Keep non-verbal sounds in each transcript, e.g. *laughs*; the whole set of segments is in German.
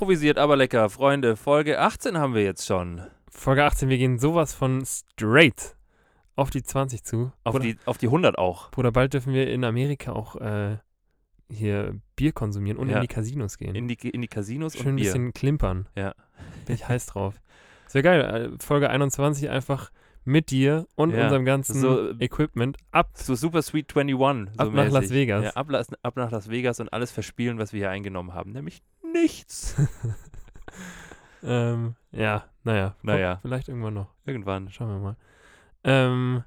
Improvisiert, aber lecker. Freunde, Folge 18 haben wir jetzt schon. Folge 18, wir gehen sowas von straight auf die 20 zu. Auf, Bruder, die, auf die 100 auch. Bruder, bald dürfen wir in Amerika auch äh, hier Bier konsumieren und Ja. in die Casinos gehen. In die, in die Casinos Schön und ein Bier. bisschen klimpern. Ja. Bin ich heiß drauf. Wäre geil. äh, Folge 21 einfach mit dir und Ja, unserem ganzen so- Equipment ab. So Super Sweet 21. So Ab nach mäßig. Las Vegas. Ja, ab, ab nach Las Vegas und alles verspielen, was wir hier eingenommen haben. Nämlich nichts. *laughs* Ähm, ja, naja. Naja. Vielleicht irgendwann noch. Irgendwann. Schauen wir mal. Ähm,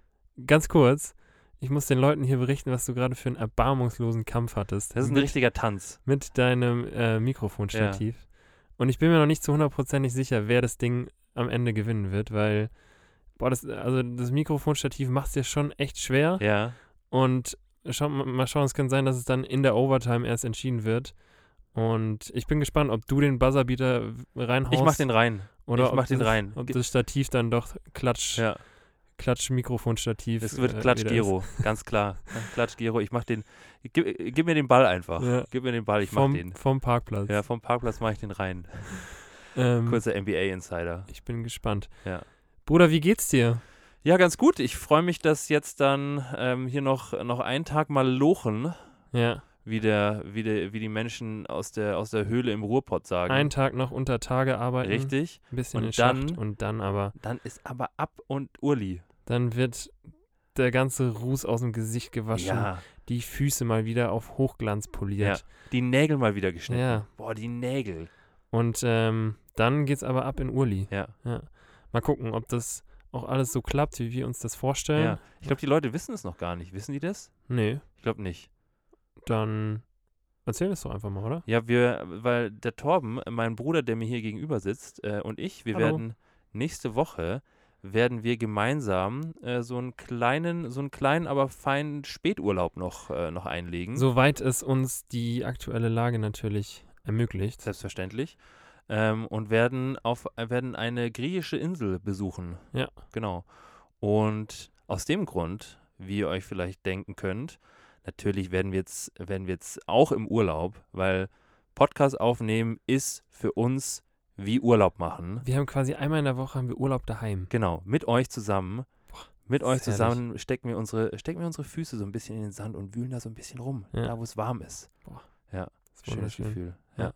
ganz kurz. Ich muss den Leuten hier berichten, was du gerade für einen erbarmungslosen Kampf hattest. Das ist ein mit, richtiger Tanz. mit deinem äh, Mikrofonstativ. Und ich bin mir noch nicht zu hundertprozentig sicher, wer das Ding am Ende gewinnen wird, weil, boah, das, also das Mikrofonstativ macht es dir schon echt schwer. Ja. Und schau, mal schauen, es kann sein, dass es dann in der Overtime erst entschieden wird. Und ich bin gespannt, ob du den Buzzerbeater reinhaust. Ich mach den rein. oder ich ob mach den das, rein. Ob das Stativ dann doch Klatsch, Ja. Klatsch-Mikrofonstativ. Das wird äh, Klatsch wieder ist. Giro, *laughs* ganz klar. Klatsch Giro. Ich mach den. Gib, gib mir den Ball einfach. Ja. Gib mir den Ball, ich mach vom, den. Vom Parkplatz. Ja, vom Parkplatz mache ich den rein. ähm, Kurzer NBA-Insider. ich bin gespannt. Ja. Bruder, wie geht's dir? Ja, ganz gut. Ich freue mich, dass jetzt dann ähm, hier noch, noch einen Tag mal lochen, Ja. Wie, der, wie, der, wie die Menschen aus der, aus der Höhle im Ruhrpott sagen. Einen Tag noch unter Tage arbeiten. Richtig. Ein bisschen Und dann- und dann aber, Dann ist aber ab und Urli. dann wird der ganze Ruß aus dem Gesicht gewaschen. Ja. Die Füße mal wieder auf Hochglanz poliert. Die Nägel mal wieder geschnitten. Ja. Boah, die Nägel. Und ähm, dann geht's aber ab in Urli. Ja. Mal gucken, ob das auch alles so klappt, wie wir uns das vorstellen. ja. Ich glaube, die Leute wissen es noch gar nicht. Wissen die das? Nee, Ich glaube nicht. Dann erzähl es doch einfach mal, oder? Ja, wir, weil der Torben, mein Bruder, der mir hier gegenüber sitzt, äh, und ich, wir Hallo. werden nächste Woche werden wir gemeinsam äh, so einen kleinen, so einen kleinen, aber feinen Späturlaub noch, äh, noch einlegen. Soweit es uns die aktuelle Lage natürlich ermöglicht. Selbstverständlich. Ähm, und werden auf werden eine griechische Insel besuchen. Ja. Genau. Und aus dem Grund, wie ihr euch vielleicht denken könnt, natürlich werden wir jetzt, werden wir jetzt auch im Urlaub, weil Podcast aufnehmen ist für uns wie Urlaub machen. Wir haben quasi einmal in der Woche haben wir Urlaub daheim. Genau, mit euch zusammen. Mit euch herrlich. zusammen stecken wir, unsere, stecken wir unsere Füße so ein bisschen in den Sand und wühlen da so ein bisschen rum, Ja. da wo es warm ist. Das ist Schönes. Gefühl. Ja. Ja.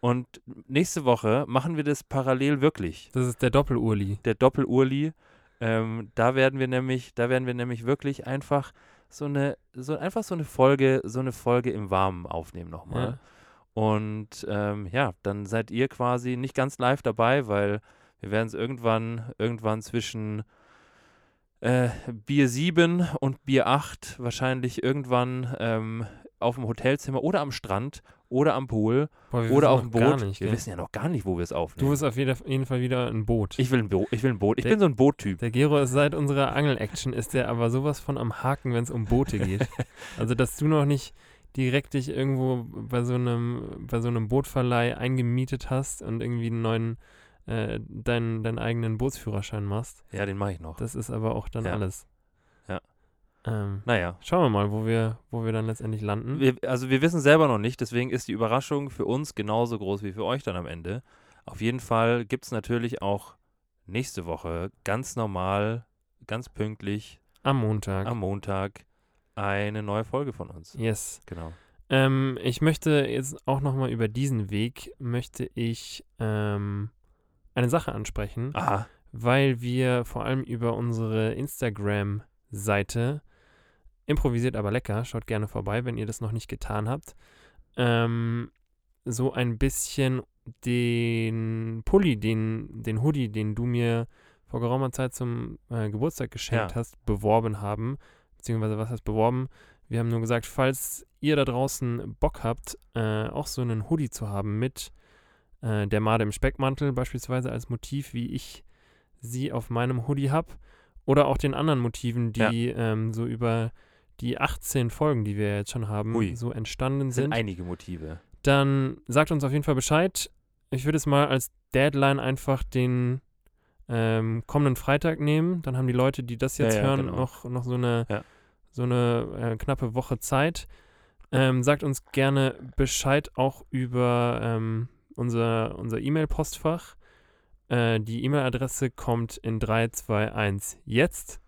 Und nächste Woche machen wir das parallel wirklich. Das ist der Doppelurli. Der Doppel-Urli. Ähm, da werden wir nämlich, da werden wir nämlich wirklich einfach so eine, so einfach so eine Folge, so eine Folge im Warmen aufnehmen nochmal. Ja. Und ähm, ja, dann seid ihr quasi nicht ganz live dabei, weil wir werden es irgendwann, irgendwann zwischen äh, Bier 7 und Bier 8 wahrscheinlich irgendwann ähm, auf dem Hotelzimmer oder am Strand oder am Pool Boah, oder auf dem Boot. Nicht, wir gell? wissen ja noch gar nicht, wo wir es aufnehmen. Du bist auf jeden Fall wieder ein Boot. ich will ein Boot. Ich will ein Boot. Ich Der- bin so ein Boottyp. der Gero ist seit unserer Angel-Action ist der aber sowas von am Haken, wenn es um Boote geht. *laughs* also, dass du noch nicht direkt dich irgendwo bei so einem, bei so einem Bootverleih eingemietet hast und irgendwie einen neuen, äh, deinen, deinen eigenen Bootsführerschein machst. Ja, den mache ich noch. Das ist aber auch dann Ja. alles. Ja. Ähm, Naja. schauen wir mal, wo wir, wo wir dann letztendlich landen. Wir, also wir wissen selber noch nicht, deswegen ist die Überraschung für uns genauso groß wie für euch dann am Ende. Auf jeden Fall gibt es natürlich auch nächste Woche ganz normal, ganz pünktlich Am Montag. am Montag eine neue Folge von uns. yes. Genau. Ähm, ich möchte jetzt auch nochmal über diesen Weg, möchte ich ähm, eine Sache ansprechen, Aha. weil wir vor allem über unsere Instagram-Seite improvisiert aber lecker, schaut gerne vorbei, wenn ihr das noch nicht getan habt, ähm, so ein bisschen den Pulli, den, den Hoodie, den du mir vor geraumer Zeit zum äh, Geburtstag geschenkt Ja. hast, beworben haben. Beziehungsweise was heißt beworben? Wir haben nur gesagt, falls ihr da draußen Bock habt, äh, auch so einen Hoodie zu haben mit äh, der Made im Speckmantel beispielsweise als Motiv, wie ich sie auf meinem Hoodie habe, oder auch den anderen Motiven, die ähm, so über die 18 Folgen, die wir jetzt schon haben, Ui. so entstanden sind sind, einige Motive. dann sagt uns auf jeden Fall Bescheid. Ich würde es mal als Deadline einfach den ähm, kommenden Freitag nehmen. Dann haben die Leute, die das Ja, jetzt ja, hören, genau. noch, noch so eine Ja. so eine äh, knappe Woche Zeit. Ähm, sagt uns gerne Bescheid auch über ähm, unser, unser E-Mail-Postfach. Äh, die E-Mail-Adresse kommt in 321 jetzt.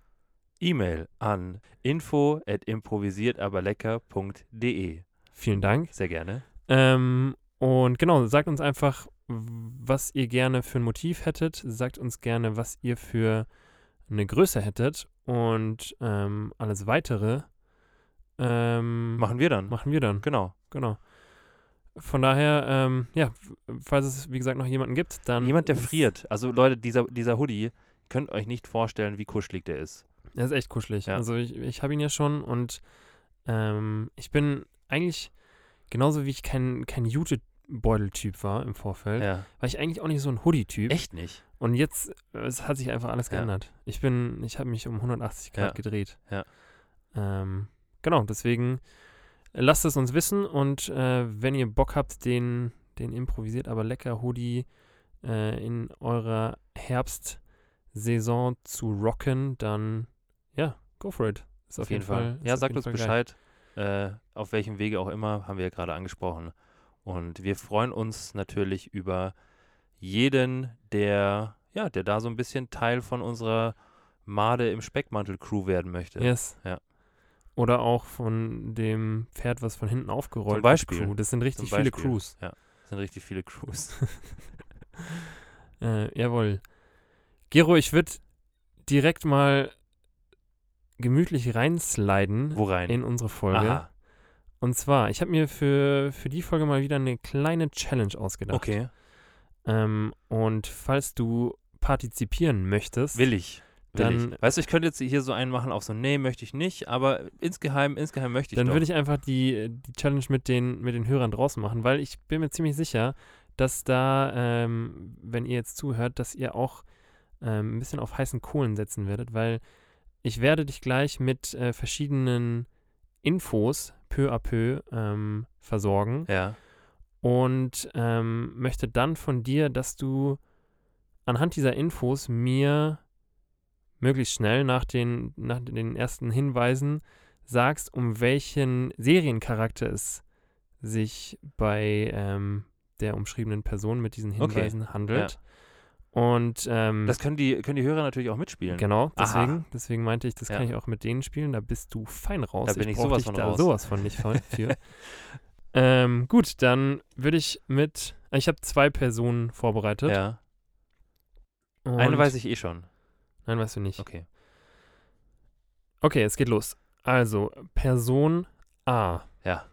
E-Mail an info at improvisiertaberlecker.de. Vielen Dank. Sehr gerne. Ähm, und genau, sagt uns einfach, was ihr gerne für ein Motiv hättet. Sagt uns gerne, was ihr für eine Größe hättet. Und ähm, alles weitere ähm, Machen wir dann. machen wir dann. Genau. Genau. Von daher, ähm, ja, falls es, wie gesagt, noch jemanden gibt, dann. Jemand, der friert. Also Leute, dieser, dieser Hoodie, könnt euch nicht vorstellen, wie kuschelig der ist. Er ist echt kuschelig. Ja. Also ich, ich habe ihn ja schon und ähm, ich bin eigentlich genauso wie ich kein, kein Jute-Beutel-Typ war im Vorfeld, Ja. war ich eigentlich auch nicht so ein Hoodie-Typ. Echt nicht? Und jetzt, äh, es hat sich einfach alles Ja. geändert. Ich bin, ich habe mich um 180 Grad Ja. gedreht. Ja. Ähm, genau, deswegen lasst es uns wissen und äh, wenn ihr Bock habt, den, den improvisiert aber lecker Hoodie äh, in eurer Herbstsaison zu rocken, dann ja, go for it. Ist Auf, jeden Fall. ist Ja, auf sagt uns Fall. Bescheid, äh, auf welchem Wege auch immer, haben wir ja gerade angesprochen. Und wir freuen uns natürlich über jeden, der, ja, der da so ein bisschen Teil von unserer Made im Speckmantel-Crew werden möchte. Yes. Ja. Oder auch von dem Pferd, was von hinten aufgerollt Zum Beispiel. Crew. Das sind richtig viele. Crews. Das sind richtig viele Crews. *laughs* *laughs* Äh, jawohl. Gero, ich würde direkt mal gemütlich reinsliden Wo rein? in unsere Folge. Aha. Und zwar, ich habe mir für, für die Folge mal wieder eine kleine Challenge ausgedacht. Okay. Ähm, und falls du partizipieren möchtest, Will ich. Will Dann- ich. Weißt du, ich könnte jetzt hier so einen machen auf so, nee, möchte ich nicht, aber insgeheim, insgeheim möchte ich dann doch. würde ich einfach die, die Challenge mit den, mit den Hörern draußen machen, weil ich bin mir ziemlich sicher, dass da, ähm, wenn ihr jetzt zuhört, dass ihr auch ähm, ein bisschen auf heißen Kohlen setzen werdet, weil ich werde dich gleich mit äh, verschiedenen Infos peu à peu ähm, versorgen ja. und ähm, möchte dann von dir, dass du anhand dieser Infos mir möglichst schnell nach den, nach den ersten Hinweisen sagst, um welchen Seriencharakter es sich bei ähm, der umschriebenen Person mit diesen Okay. Hinweisen handelt. Und ähm, Das können die, können die Hörer natürlich auch mitspielen. genau, Aha. deswegen, deswegen meinte ich, das Ja. kann ich auch mit denen spielen. Da bist du fein raus. Da bin ich brauch sowas dich von raus. sowas von nicht voll für. *laughs* ähm, gut, dann würde ich mit. Ich habe zwei Personen vorbereitet. Ja. und- Eine weiß ich eh schon. Nein, weißt du nicht. Okay. Okay, es geht los. Also, Person A Ja.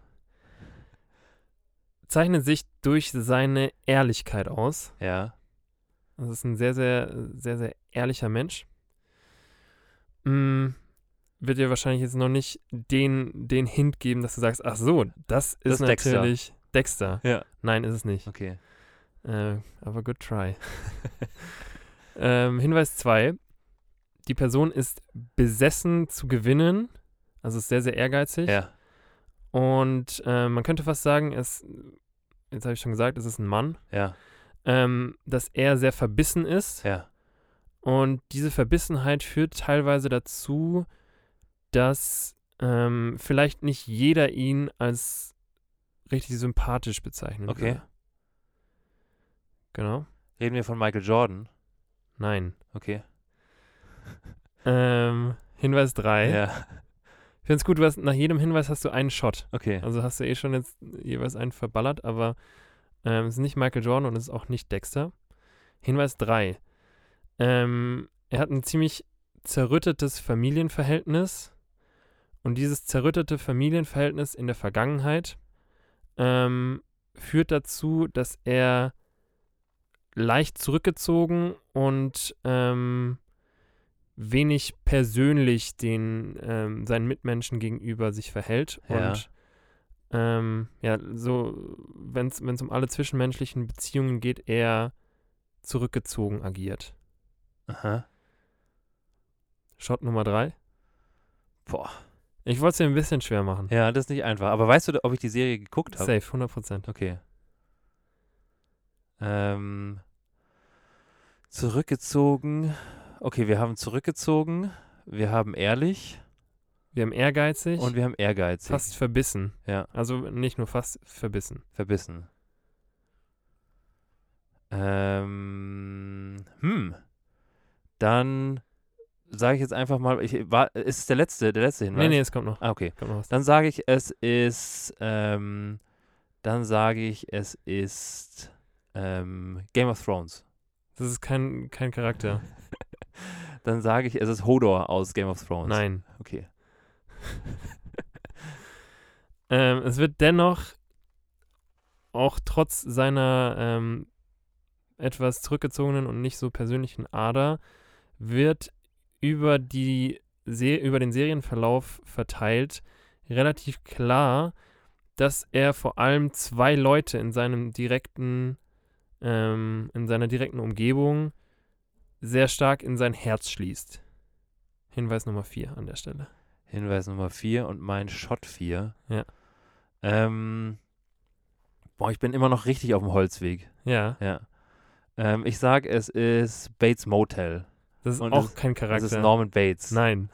zeichnet sich durch seine Ehrlichkeit aus. Ja. Das ist ein sehr, sehr, sehr, sehr ehrlicher Mensch. Mm, wird dir wahrscheinlich jetzt noch nicht den, den Hint geben, dass du sagst, ach so, das ist, ist Dexter. natürlich Dexter. Ja. Nein, ist es nicht. Okay. Äh, aber good try. *laughs* ähm, Hinweis 2. Die Person ist besessen zu gewinnen, also ist sehr, sehr ehrgeizig. Ja. Und äh, man könnte fast sagen, es, jetzt habe ich schon gesagt, es ist ein Mann, Ja. Ähm, dass er sehr verbissen ist. Ja. Und diese Verbissenheit führt teilweise dazu, dass ähm, vielleicht nicht jeder ihn als richtig sympathisch bezeichnen Okay. würde. Genau. Reden wir von Michael Jordan. Nein. Okay. *laughs* Ähm, Hinweis 3. Ja. Ich finde es gut, du hast, nach jedem Hinweis hast du einen Shot. Okay. Also hast du eh schon jetzt jeweils einen verballert, aber ähm, es ist nicht Michael Jordan und es ist auch nicht Dexter. Hinweis 3. Ähm, er hat ein ziemlich zerrüttetes Familienverhältnis und dieses zerrüttete Familienverhältnis in der Vergangenheit ähm, führt dazu, dass er leicht zurückgezogen und ähm, wenig persönlich den ähm, seinen Mitmenschen gegenüber sich verhält Ja. und ähm, ja, so, wenn es um alle zwischenmenschlichen Beziehungen geht, eher zurückgezogen agiert. Aha. Shot Nummer drei. Boah. Ich wollte es dir ein bisschen schwer machen. Ja, das ist nicht einfach. Aber weißt du, ob ich die Serie geguckt habe? Safe, 100%. Okay. Ähm, zurückgezogen. Okay, wir haben zurückgezogen. Wir haben ehrlich. Wir haben ehrgeizig, und wir haben ehrgeizig. fast verbissen. Ja, Also nicht nur fast verbissen. verbissen. Ähm, hm. Dann sage ich jetzt einfach mal, ich, war, ist es der letzte, der letzte Hinweis? Nee, nee, es kommt noch. Ah, okay. Kommt noch. Dann sage ich, es ist, ähm, dann sage ich, es ist ähm, Game of Thrones. Das ist kein, kein Charakter. *laughs* Dann sage ich, es ist Hodor aus Game of Thrones. Nein. Okay. *laughs* Ähm, es wird dennoch auch trotz seiner ähm, etwas zurückgezogenen und nicht so persönlichen Ader wird über die Se über den Serienverlauf verteilt relativ klar, dass er vor allem zwei Leute in seinem direkten ähm, in seiner direkten Umgebung sehr stark in sein Herz schließt. Hinweis Nummer 4 an der Stelle. Hinweis Nummer 4 und mein Shot 4. Ja. Ähm, boah, ich bin immer noch richtig auf dem Holzweg. Ja, Ja. Ähm, ich sage, es ist Bates Motel. das ist Und auch es- kein Charakter. ist Norman Bates. Nein.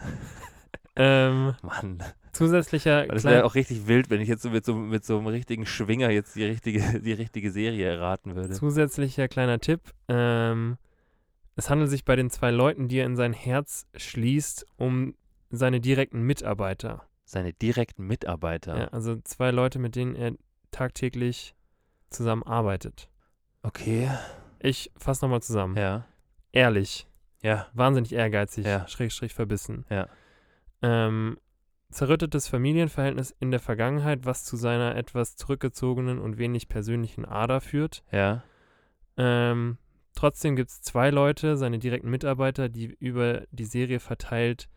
*laughs* ähm, Mann. zusätzlicher Das wäre auch richtig wild, wenn ich jetzt mit so, mit so einem richtigen Schwinger jetzt die richtige, *laughs* die richtige Serie erraten würde. zusätzlicher kleiner Tipp. Ähm, es handelt sich bei den zwei Leuten, die er in sein Herz schließt, um seine direkten Mitarbeiter. Seine direkten Mitarbeiter. Ja, also zwei Leute, mit denen er tagtäglich zusammenarbeitet. Okay. Ich fasse nochmal zusammen. Ja. Ehrlich, Ja. wahnsinnig ehrgeizig, Ja. schrägstrich verbissen. Ja. Ähm, zerrüttetes Familienverhältnis in der Vergangenheit, was zu seiner etwas zurückgezogenen und wenig persönlichen Ader führt. Ja. Ähm, trotzdem gibt es zwei Leute, seine direkten Mitarbeiter, die über die Serie verteilt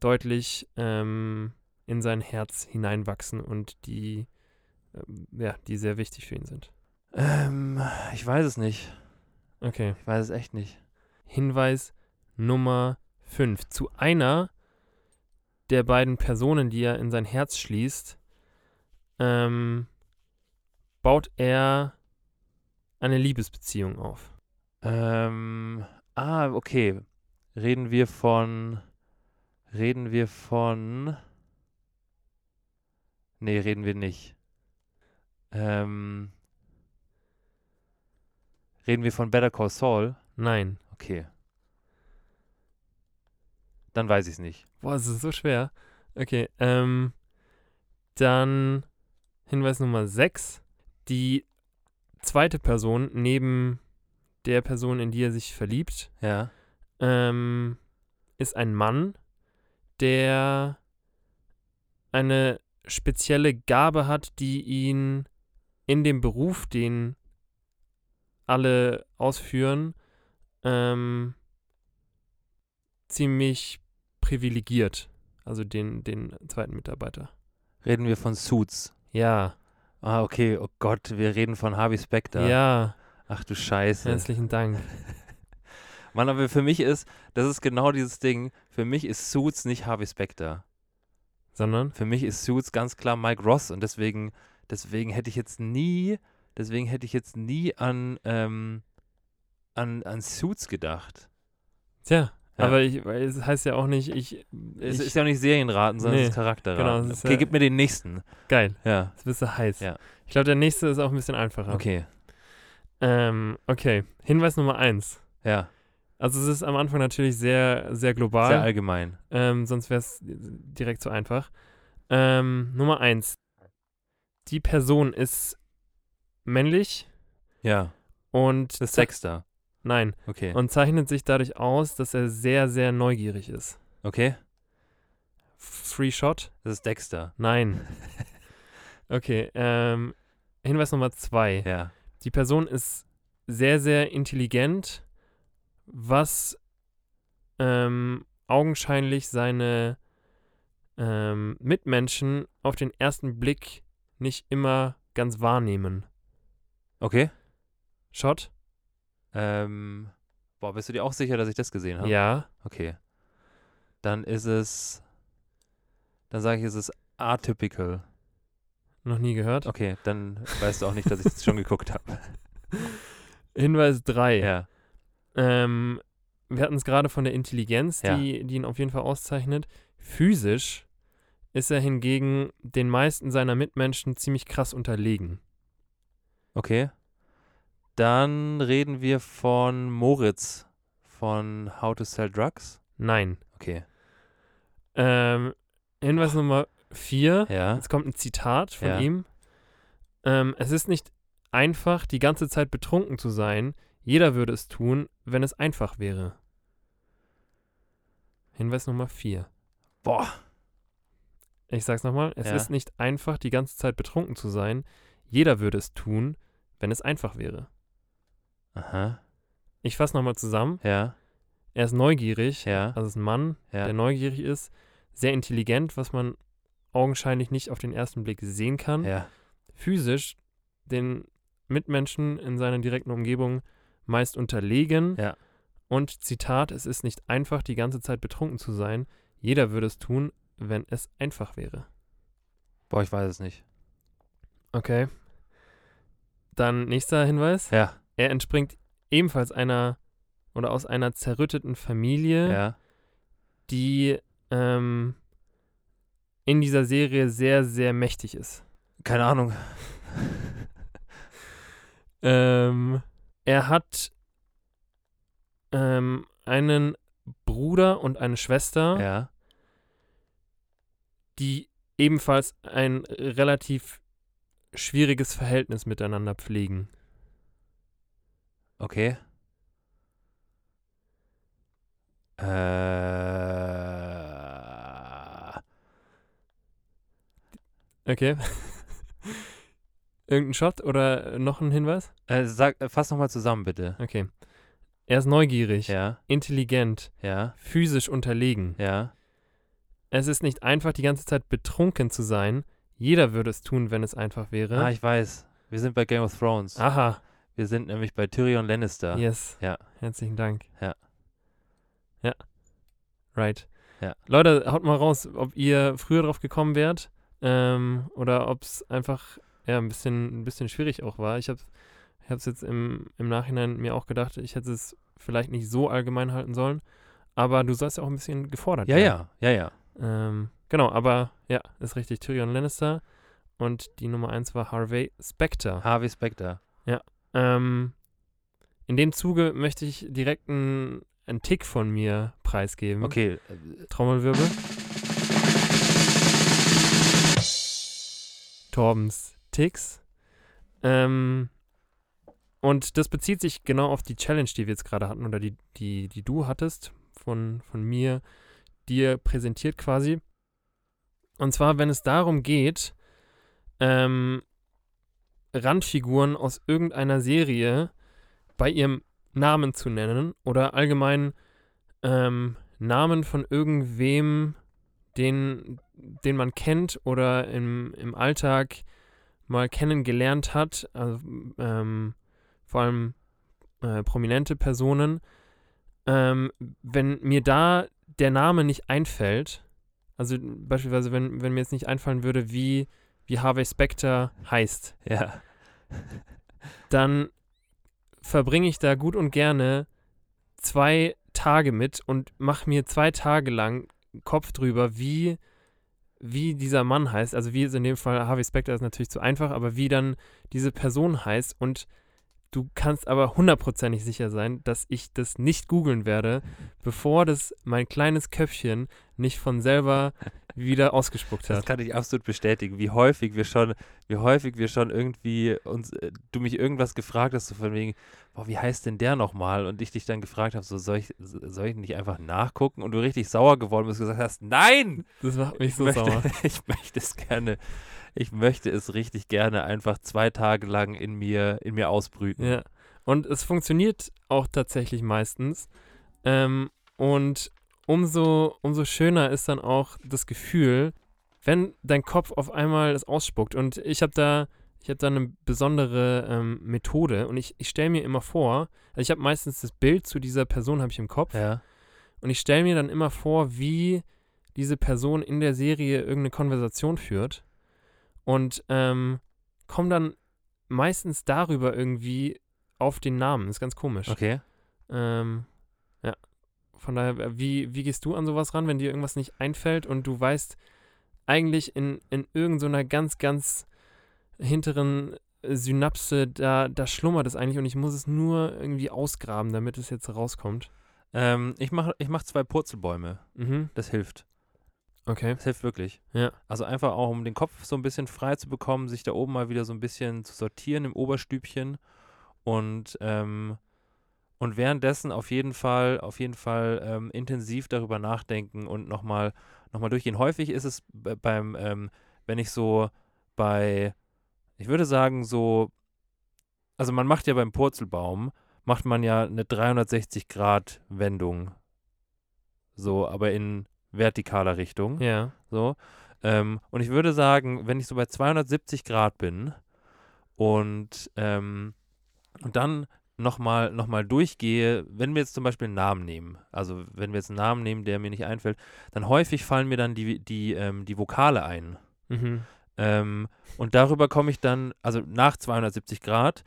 deutlich ähm, in sein Herz hineinwachsen und die, ähm, ja, die sehr wichtig für ihn sind. Ähm, ich weiß es nicht. Okay. Ich weiß es echt nicht. Hinweis Nummer 5. Zu einer der beiden Personen, die er in sein Herz schließt, ähm, baut er eine Liebesbeziehung auf. Ähm, ah, okay. Reden wir von. Reden wir von. Nee, reden wir nicht. Ähm. Reden wir von Better Call Saul? Nein. Okay. Dann weiß ich es nicht. Boah, es ist so schwer. Okay, ähm, dann Hinweis Nummer 6. Die zweite Person neben der Person, in die er sich verliebt, Ja. ähm, ist ein Mann, der eine spezielle Gabe hat, die ihn in dem Beruf, den alle ausführen, ähm, ziemlich privilegiert. Also den, den zweiten Mitarbeiter. Reden wir von Suits. Ja, Ah, okay. Oh Gott, wir reden von Harvey Specter. ja, Ach du Scheiße. herzlichen Dank. *laughs* Mann, aber für mich ist, das ist genau dieses Ding, für mich ist Suits nicht Harvey Specter. Sondern? Für mich ist Suits ganz klar Mike Ross und deswegen, deswegen hätte ich jetzt nie, deswegen hätte ich jetzt nie an, ähm, an, an Suits gedacht. Tja, Ja. aber ich, es heißt ja auch nicht, ich. Es ich ist ja auch nicht Serienraten, sondern es Nee, ist Charakterraten. genau, es ist okay, ja- gib mir den nächsten. geil, Ja, das bist du heiß. Ja. Ich glaube, der nächste ist auch ein bisschen einfacher. okay. Ähm, okay, Hinweis Nummer eins. Ja, Also es ist am Anfang natürlich sehr, sehr global. sehr allgemein. Ähm, sonst wäre es direkt zu einfach. Ähm, Nummer eins. Die Person ist männlich Ja, und das Dexter. Nein. Okay. Und zeichnet sich dadurch aus, dass er sehr, sehr neugierig ist. okay, Free Shot? das ist Dexter. Nein. *laughs* Okay, ähm, Hinweis Nummer zwei. Ja, Die Person ist sehr, sehr intelligent, was ähm, augenscheinlich seine ähm, Mitmenschen auf den ersten Blick nicht immer ganz wahrnehmen. okay. Shot? Ähm, boah, bist du dir auch sicher, dass ich das gesehen habe? Ja. Okay. Dann ist es, dann sage ich, es ist atypical. Noch nie gehört. Okay, dann weißt du auch nicht, dass ich das schon *laughs* geguckt habe. Hinweis 3. Ja, Ähm, wir hatten es gerade von der Intelligenz, Ja. die, die ihn auf jeden Fall auszeichnet. Physisch ist er hingegen den meisten seiner Mitmenschen ziemlich krass unterlegen. Okay. Dann reden wir von Moritz von How to Sell Drugs. Nein. Okay. Ähm, Hinweis Nummer vier. Ja. Jetzt kommt ein Zitat von Ja. ihm. Ähm, es ist nicht einfach, die ganze Zeit betrunken zu sein. Jeder würde es tun, wenn es einfach wäre. Hinweis Nummer vier. Boah. Ich sag's nochmal. Es Ja. ist nicht einfach, die ganze Zeit betrunken zu sein. Jeder würde es tun, wenn es einfach wäre. Aha. Ich fasse nochmal zusammen. Ja. Er ist neugierig. Ja. Also ist ein Mann, Ja. der neugierig ist. Sehr intelligent, was man augenscheinlich nicht auf den ersten Blick sehen kann. Ja. physisch den Mitmenschen in seiner direkten Umgebung meist unterlegen. Ja. Und Zitat, es ist nicht einfach, die ganze Zeit betrunken zu sein. Jeder würde es tun, wenn es einfach wäre. Boah, ich weiß es nicht. Okay. Dann nächster Hinweis. Ja. Er entspringt ebenfalls einer oder aus einer zerrütteten Familie, Ja. die ähm, in dieser Serie sehr, sehr mächtig ist. Keine Ahnung. *laughs* Ähm, er hat ähm, einen Bruder und eine Schwester, Ja. die ebenfalls ein relativ schwieriges Verhältnis miteinander pflegen. Okay. Äh. Okay. Irgendein Shot oder noch ein Hinweis? äh sag, äh, fass nochmal zusammen, bitte. Okay. Er ist neugierig, Ja. intelligent, Ja. physisch unterlegen. Ja. Es ist nicht einfach, die ganze Zeit betrunken zu sein. Jeder würde es tun, wenn es einfach wäre. Ah, ich weiß. Wir sind bei Game of Thrones. Aha, Wir sind nämlich bei Tyrion Lannister. yes. Ja. Herzlichen Dank. Ja. Ja. Right. Ja. Leute, haut mal raus, ob ihr früher drauf gekommen wärt ähm, oder ob es einfach ja, ein, bisschen, ein bisschen schwierig auch war. Ich habe ich es jetzt im, im Nachhinein mir auch gedacht, ich hätte es vielleicht nicht so allgemein halten sollen, aber du sollst ja auch ein bisschen gefordert Ja, werden. ja, ja, ja. Ähm, genau, aber ja, ist richtig. Tyrion Lannister und die Nummer 1 war Harvey Specter. Harvey Specter. Ähm, in dem Zuge möchte ich direkt einen einen Tick von mir preisgeben. Okay. äh, Trommelwirbel. Torbens Ticks. Ähm, und das bezieht sich genau auf die Challenge, die wir jetzt gerade hatten oder die, die, die du hattest von, von mir dir präsentiert quasi. Und zwar, wenn es darum geht, ähm, Randfiguren aus irgendeiner Serie bei ihrem Namen zu nennen oder allgemein ähm, Namen von irgendwem, den, den man kennt oder im, im Alltag mal kennengelernt hat, also, ähm, vor allem äh, prominente Personen, ähm, wenn mir da der Name nicht einfällt, also beispielsweise, wenn, wenn mir jetzt nicht einfallen würde, wie, wie Harvey Specter heißt, Ja. dann verbringe ich da gut und gerne zwei Tage mit und mache mir zwei Tage lang Kopf drüber, wie, wie dieser Mann heißt. Also wie es in dem Fall Harvey Specter ist natürlich zu einfach, aber wie dann diese Person heißt und du kannst aber hundertprozentig sicher sein, dass ich das nicht googeln werde, bevor das mein kleines Köpfchen nicht von selber *laughs* wieder ausgespuckt Das hat. kann ich absolut bestätigen, wie häufig wir schon, wie häufig wir schon irgendwie uns, äh, du mich irgendwas gefragt hast, so von wegen, boah, wie heißt denn der nochmal? Und ich dich dann gefragt habe, so, soll ich, soll ich nicht einfach nachgucken? Und du richtig sauer geworden bist und gesagt hast, nein! Das macht mich Ich so möchte, sauer. *laughs* ich möchte es gerne, ich möchte es richtig gerne einfach zwei Tage lang in mir, in mir ausbrüten. Ja. Und es funktioniert auch tatsächlich meistens. Ähm, und umso, umso schöner ist dann auch das Gefühl, wenn dein Kopf auf einmal es ausspuckt. Und ich habe da, ich habe da eine besondere ähm, Methode und ich, ich stelle mir immer vor, also ich habe meistens das Bild zu dieser Person habe ich im Kopf Ja. und ich stelle mir dann immer vor, wie diese Person in der Serie irgendeine Konversation führt und ähm, komme dann meistens darüber irgendwie auf den Namen. Das ist ganz komisch. Okay. Ähm, ja. Von daher, wie, wie gehst du an sowas ran, wenn dir irgendwas nicht einfällt und du weißt, eigentlich in, in irgendeiner ganz, ganz hinteren Synapse, da, da schlummert es eigentlich und ich muss es nur irgendwie ausgraben, damit es jetzt rauskommt. Ähm, ich mache ich mach zwei Purzelbäume. Mhm. Das hilft. Okay. Das hilft wirklich. Ja. Also einfach auch, um den Kopf so ein bisschen frei zu bekommen, sich da oben mal wieder so ein bisschen zu sortieren im Oberstübchen und ähm, und währenddessen auf jeden Fall, auf jeden Fall ähm, intensiv darüber nachdenken und nochmal noch mal durchgehen. Häufig ist es beim, ähm, wenn ich so bei, ich würde sagen, so, also man macht ja beim Purzelbaum, macht man ja eine 360-Grad-Wendung. So, aber in vertikaler Richtung. Ja. So. Ähm, und ich würde sagen, wenn ich so bei 270 Grad bin und, ähm, und dann nochmal noch mal durchgehe, wenn wir jetzt zum Beispiel einen Namen nehmen, also wenn wir jetzt einen Namen nehmen, der mir nicht einfällt, dann häufig fallen mir dann die, die, ähm, die Vokale ein. Mhm. Ähm, und darüber komme ich dann, also nach 270 Grad,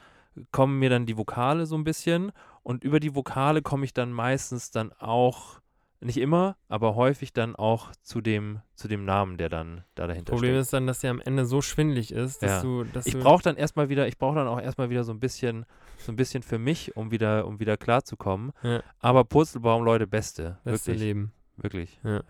kommen mir dann die Vokale so ein bisschen und über die Vokale komme ich dann meistens dann auch, nicht immer, aber häufig dann auch zu dem, zu dem Namen, der dann da dahinter Problem steht. ist dann, dass der am Ende so schwindlig ist, dass Ja. du. Dass Ich brauche dann erstmal wieder, ich brauche dann auch erstmal wieder so ein bisschen, so ein bisschen für mich, um wieder, um wieder klarzukommen. Ja. Aber Purzelbaum, Leute, beste. beste wirklich. Leben. Wirklich. Ja.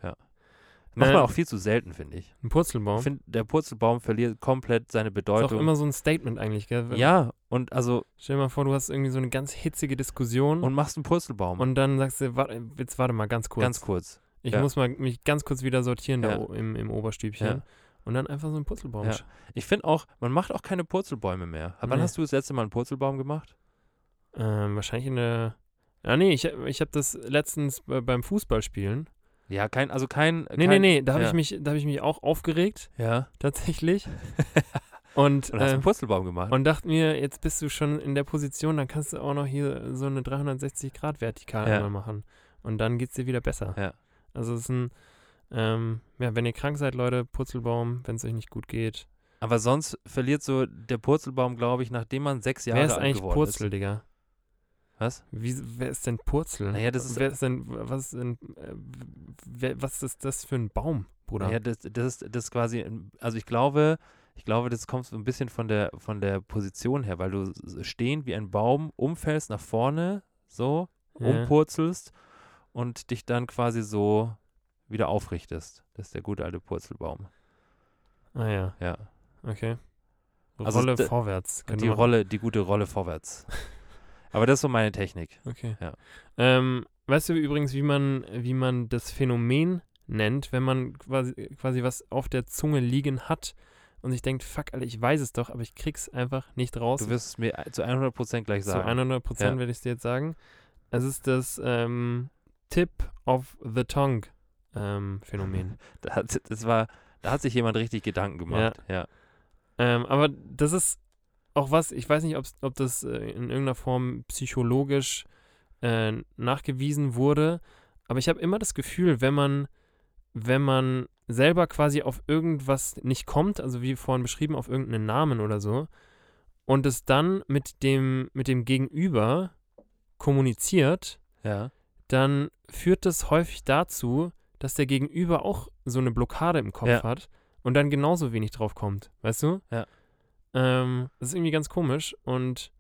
Macht Nein. man auch viel zu selten, finde ich. Ein Purzelbaum. Ich finde, der Purzelbaum verliert komplett seine ist auch Bedeutung. immer so ein Statement eigentlich, gell? Wenn- ja, und also, Stell dir mal vor, du hast irgendwie so eine ganz hitzige Diskussion und machst einen Purzelbaum. und dann sagst du, warte, jetzt warte mal ganz kurz. Ganz kurz. ich ja. muss mal mich ganz kurz wieder sortieren da Ja. o- im, im Oberstübchen. Ja. Und dann einfach so einen Purzelbaum. Ja. Ich finde auch, man macht auch keine Purzelbäume mehr. Wann Nee. hast du das letzte Mal einen Purzelbaum gemacht? Ähm, wahrscheinlich in der. Ah, nee, ich, ich habe das letztens bei- beim Fußballspielen. Ja, kein, also kein. Nee, kein, nee, nee, da habe ja. ich, mich- da ich mich auch aufgeregt, Ja. tatsächlich. *laughs* Und, Und hast äh, einen Purzelbaum gemacht. und dachte mir, jetzt bist du schon in der Position, dann kannst du auch noch hier so eine 360 Grad vertikal Ja. einmal machen. Und dann geht es dir wieder besser. Ja. Also es ist ein, ähm, ja, wenn ihr krank seid, Leute, Purzelbaum, wenn es euch nicht gut geht. Aber sonst verliert so der Purzelbaum, glaube ich, nachdem man sechs Jahre wer ist alt eigentlich geworden Purzel, ist. Digga? Was? Wie, wer ist denn Purzel? Naja, das ist- wer ist denn, was ist denn, äh, wer, was ist das für ein Baum, Bruder? Ja, das, das, ist, das ist quasi, ein- also ich glaube, ich glaube, das kommt so ein bisschen von der, von der Position her, weil du stehend wie ein Baum umfällst nach vorne, so, Ja. umpurzelst und dich dann quasi so wieder aufrichtest. Das ist der gute alte Purzelbaum. Ah ja, Ja. okay. Also Rolle vorwärts. Die Rolle, die gute Rolle vorwärts. *laughs* Aber das ist so meine Technik. Okay. Ja. Ähm, weißt du übrigens, wie man, wie man das Phänomen nennt, wenn man quasi, quasi was auf der Zunge liegen hat und sich denkt, fuck, Alter, ich weiß es doch, aber ich krieg's einfach nicht raus. Du wirst es mir zu 100% gleich Zu sagen. 100 Prozent Ja. werde ich es dir jetzt sagen. Es ist das ähm, Tip of the Tongue ähm, Phänomen. *laughs* Da hat, das war, da hat sich jemand richtig Gedanken gemacht. Ja. ähm, aber das ist auch was, ich weiß nicht, ob das äh, in irgendeiner Form psychologisch äh, nachgewiesen wurde, aber ich habe immer das Gefühl, wenn man, wenn man selber quasi auf irgendwas nicht kommt, also wie vorhin beschrieben, auf irgendeinen Namen oder so, und es dann mit dem, mit dem Gegenüber kommuniziert, ja. dann führt das häufig dazu, dass der Gegenüber auch so eine Blockade im Kopf Ja. hat und dann genauso wenig drauf kommt, weißt du? Ja. Ähm, das ist irgendwie ganz komisch und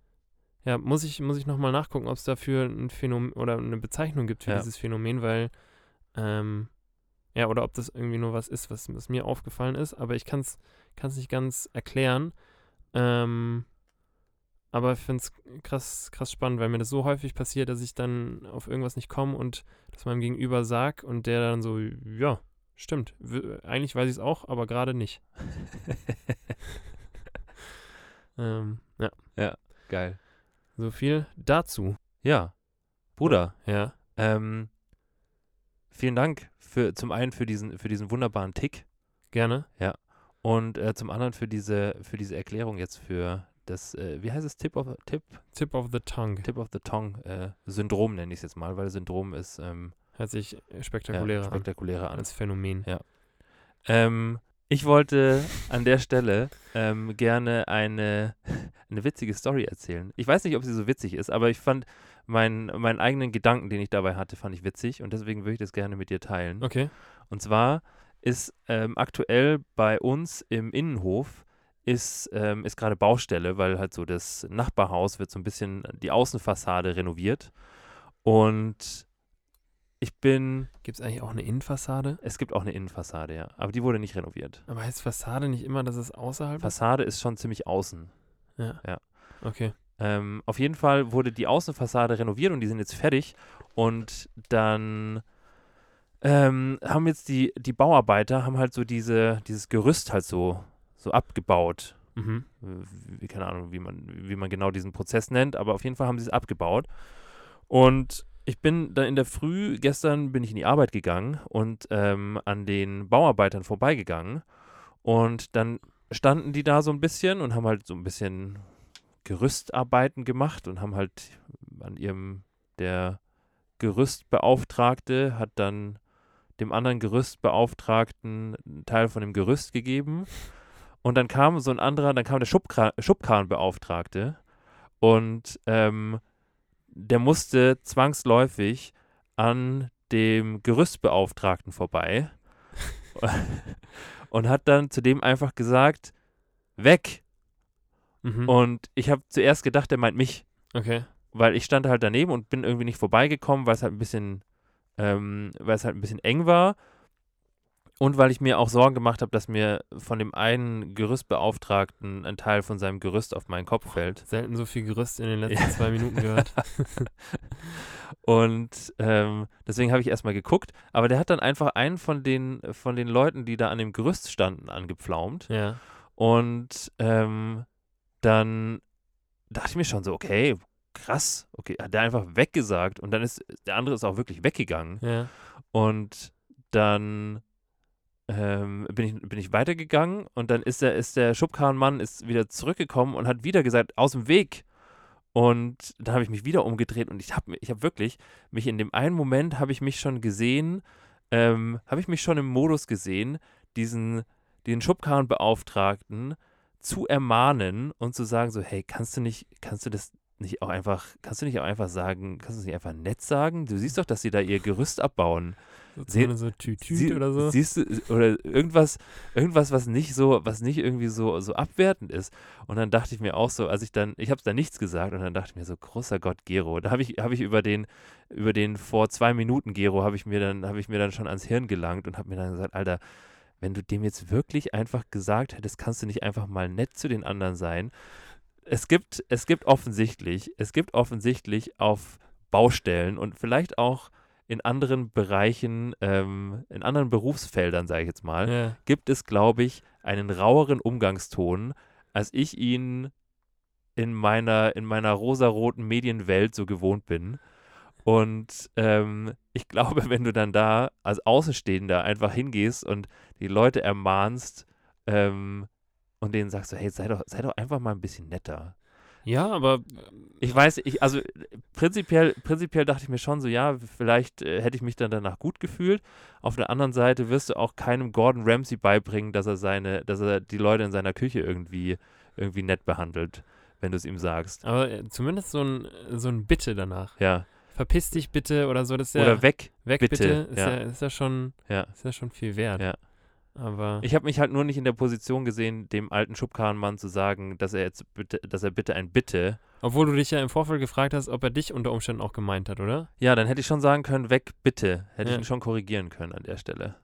ja, muss ich, muss ich nochmal nachgucken, ob es dafür ein Phänomen oder eine Bezeichnung gibt für Ja. dieses Phänomen, weil, ähm, ja, oder ob das irgendwie nur was ist, was, was mir aufgefallen ist, aber ich kann es nicht ganz erklären. Ähm, aber ich finde es krass, krass spannend, weil mir das so häufig passiert, dass ich dann auf irgendwas nicht komme und das meinem Gegenüber sag und der dann so, ja, stimmt. Eigentlich weiß ich es auch, aber gerade nicht. *laughs* ähm, ja, Geil. so viel dazu. Ja. Bruder, Ja, ähm, vielen Dank für zum einen für diesen, für diesen wunderbaren Tick gerne. und äh, zum anderen für diese, für diese Erklärung jetzt für das, äh, wie heißt es, Tip of, Tip, Tip of the tongue. Tip of the Tongue äh, Syndrom nenne ich es jetzt mal, weil Syndrom ist ähm, Hört sich äh, ja, spektakulärer an spektakulärer an. als Phänomen. Ja. Ähm, ich wollte an der Stelle ähm, gerne eine, eine witzige Story erzählen. Ich weiß nicht, ob sie so witzig ist, aber ich fand meinen, meinen eigenen Gedanken, den ich dabei hatte, fand ich witzig und deswegen würde ich das gerne mit dir teilen. Okay. Und zwar ist ähm, aktuell bei uns im Innenhof ist, ähm, ist gerade Baustelle, weil halt so das Nachbarhaus wird so ein bisschen die Außenfassade renoviert. Und ich bin, Gibt es eigentlich auch eine Innenfassade? es gibt auch eine Innenfassade, ja. Aber die wurde nicht renoviert. Aber heißt Fassade nicht immer, dass es außerhalb ist? Fassade ist schon ziemlich außen. Ja. Ja. Okay. Ähm, auf jeden Fall wurde die Außenfassade renoviert und die sind jetzt fertig. Und dann ähm, haben jetzt die, die Bauarbeiter haben halt so diese, dieses Gerüst halt so, so abgebaut. Mhm. Wie, keine Ahnung, wie man, wie man genau diesen Prozess nennt, aber auf jeden Fall haben sie es abgebaut. Und ich bin dann in der Früh, gestern bin ich in die Arbeit gegangen und ähm, an den Bauarbeitern vorbeigegangen. Und dann standen die da so ein bisschen und haben halt so ein bisschen Gerüstarbeiten gemacht und haben halt an ihrem, der Gerüstbeauftragte hat dann dem anderen Gerüstbeauftragten einen Teil von dem Gerüst gegeben. Und dann kam so ein anderer, dann kam der Schubkra Schubkarrenbeauftragte und ähm, der musste zwangsläufig an dem Gerüstbeauftragten vorbei *laughs* und hat dann zu dem einfach gesagt, weg. Mhm. Und ich habe zuerst gedacht, der meint mich, okay. weil ich stand halt daneben und bin irgendwie nicht vorbeigekommen, weil es halt ein bisschen, ähm, weil es halt ein bisschen eng war. Und weil ich mir auch Sorgen gemacht habe, dass mir von dem einen Gerüstbeauftragten ein Teil von seinem Gerüst auf meinen Kopf fällt. Selten so viel Gerüst in den *laughs* letzten zwei Minuten gehört. *laughs* Und ähm, deswegen habe ich erstmal geguckt, aber der hat dann einfach einen von den, von den Leuten, die da an dem Gerüst standen, angepflaumt. ja. Und ähm, dann dachte ich mir schon so, okay, krass, okay, hat der einfach weggesagt. Und dann ist, der andere ist auch wirklich weggegangen. Ja. Und dann ähm, bin, ich, bin ich weitergegangen und dann ist der, ist der Schubkarrenmann ist wieder zurückgekommen und hat wieder gesagt, aus dem Weg. Und dann habe ich mich wieder umgedreht und ich habe ich hab wirklich mich in dem einen Moment habe ich mich schon gesehen, ähm, habe ich mich schon im Modus gesehen, diesen, den Schubkarrenbeauftragten zu ermahnen und zu sagen so, hey, kannst du nicht, kannst du das nicht auch einfach, kannst du nicht auch einfach sagen, kannst du nicht einfach nett sagen? Du siehst doch, dass sie da ihr Gerüst abbauen. So, Sie- so Tütüt Sie- oder so. Siehst du, oder irgendwas, irgendwas, was nicht so, was nicht irgendwie so, so abwertend ist. Und dann dachte ich mir auch so, als ich dann, ich habe da nichts gesagt und dann dachte ich mir so, großer Gott, Gero. Da habe ich, habe ich über den, über den vor zwei Minuten Gero, habe ich mir dann, habe ich mir dann schon ans Hirn gelangt und habe mir dann gesagt, Alter, wenn du dem jetzt wirklich einfach gesagt hättest, kannst du nicht einfach mal nett zu den anderen sein. Es gibt, es gibt offensichtlich, es gibt offensichtlich auf Baustellen und vielleicht auch in anderen Bereichen, ähm, in anderen Berufsfeldern, sage ich jetzt mal, ja. gibt es, glaube ich, einen raueren Umgangston, als ich ihn in meiner, in meiner rosaroten Medienwelt so gewohnt bin. Und ähm, ich glaube, *laughs* wenn du dann da als Außenstehender einfach hingehst und die Leute ermahnst ähm, und denen sagst so, hey, sei doch, sei doch einfach mal ein bisschen netter. ja, aber Ich weiß, ich, also äh, prinzipiell, prinzipiell dachte ich mir schon so, ja, vielleicht äh, hätte ich mich dann danach gut gefühlt. Auf der anderen Seite wirst du auch keinem Gordon Ramsay beibringen, dass er seine, dass er die Leute in seiner Küche irgendwie, irgendwie nett behandelt, wenn du es ihm sagst. Aber äh, zumindest so ein, so ein Bitte danach. Ja. Verpiss dich bitte oder so, das ist ja Oder weg. weg bitte, bitte, ist, ja. ja. ist ja schon Ja. ist ja schon viel wert. Ja. Aber Ich habe mich halt nur nicht in der Position gesehen, dem alten Schubkarrenmann zu sagen, dass er jetzt bitte, dass er bitte ein Bitte. obwohl du dich ja im Vorfeld gefragt hast, ob er dich unter Umständen auch gemeint hat, oder? Ja, dann hätte ich schon sagen können, weg, bitte. Hätte Ja. ich ihn schon korrigieren können an der Stelle.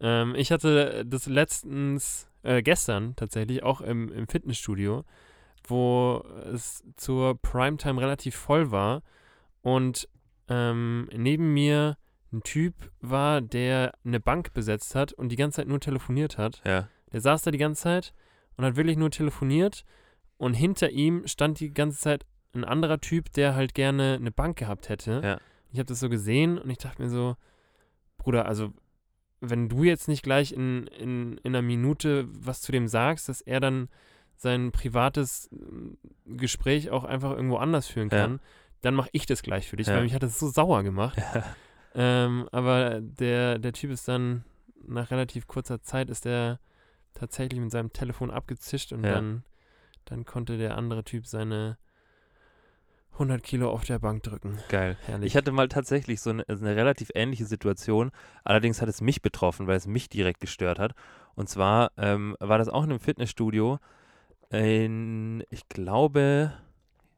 Ähm, ich hatte das letztens, äh, gestern tatsächlich, auch im, im Fitnessstudio, wo es zur Primetime relativ voll war und ähm, neben mir ein Typ war, der eine Bank besetzt hat und die ganze Zeit nur telefoniert hat. Ja. Der saß da die ganze Zeit und hat wirklich nur telefoniert und hinter ihm stand die ganze Zeit ein anderer Typ, der halt gerne eine Bank gehabt hätte. Ja. Ich habe das so gesehen und ich dachte mir so, Bruder, also wenn du jetzt nicht gleich in, in, in einer Minute was zu dem sagst, dass er dann sein privates ähm, Gespräch auch einfach irgendwo anders führen Ja. kann, dann mache ich das gleich für dich, Ja. weil mich hat das so sauer gemacht. Ja. Ähm, aber der, der Typ ist dann, nach relativ kurzer Zeit ist der tatsächlich mit seinem Telefon abgezischt und Ja. dann, dann konnte der andere Typ seine 100 Kilo auf der Bank drücken. Geil. Herrlich. Ich hatte mal tatsächlich so eine, eine relativ ähnliche Situation. Allerdings hat es mich betroffen, weil es mich direkt gestört hat. Und zwar ähm, war das auch in einem Fitnessstudio in, ich glaube,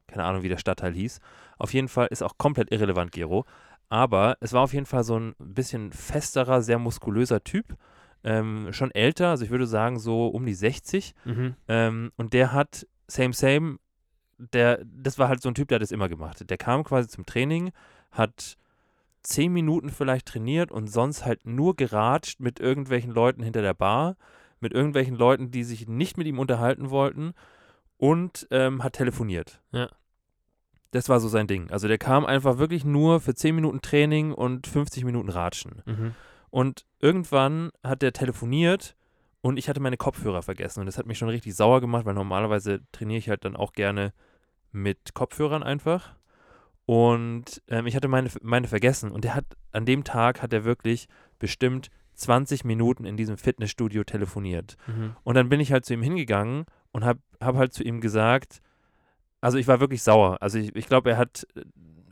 keine Ahnung, wie der Stadtteil hieß. Auf jeden Fall ist auch komplett irrelevant, Gero. Aber es war auf jeden Fall so ein bisschen festerer, sehr muskulöser Typ. Ähm, schon älter, also ich würde sagen so um die 60. mhm. Ähm, und der hat, same, same, der, das war halt so ein Typ, der hat das immer gemacht. Der kam quasi zum Training, hat zehn Minuten vielleicht trainiert und sonst halt nur geratscht mit irgendwelchen Leuten hinter der Bar, mit irgendwelchen Leuten, die sich nicht mit ihm unterhalten wollten und ähm, hat telefoniert. Ja. Das war so sein Ding. Also der kam einfach wirklich nur für 10 Minuten Training und 50 Minuten Ratschen. Mhm. Und irgendwann hat er telefoniert und ich hatte meine Kopfhörer vergessen. Und das hat mich schon richtig sauer gemacht, weil normalerweise trainiere ich halt dann auch gerne mit Kopfhörern einfach. Und ähm, ich hatte meine, meine vergessen. Und der hat, an dem Tag hat er wirklich bestimmt 20 Minuten in diesem Fitnessstudio telefoniert. Mhm. Und dann bin ich halt zu ihm hingegangen und habe hab halt zu ihm gesagt, also ich war wirklich sauer. Also ich, ich glaube, er hat äh,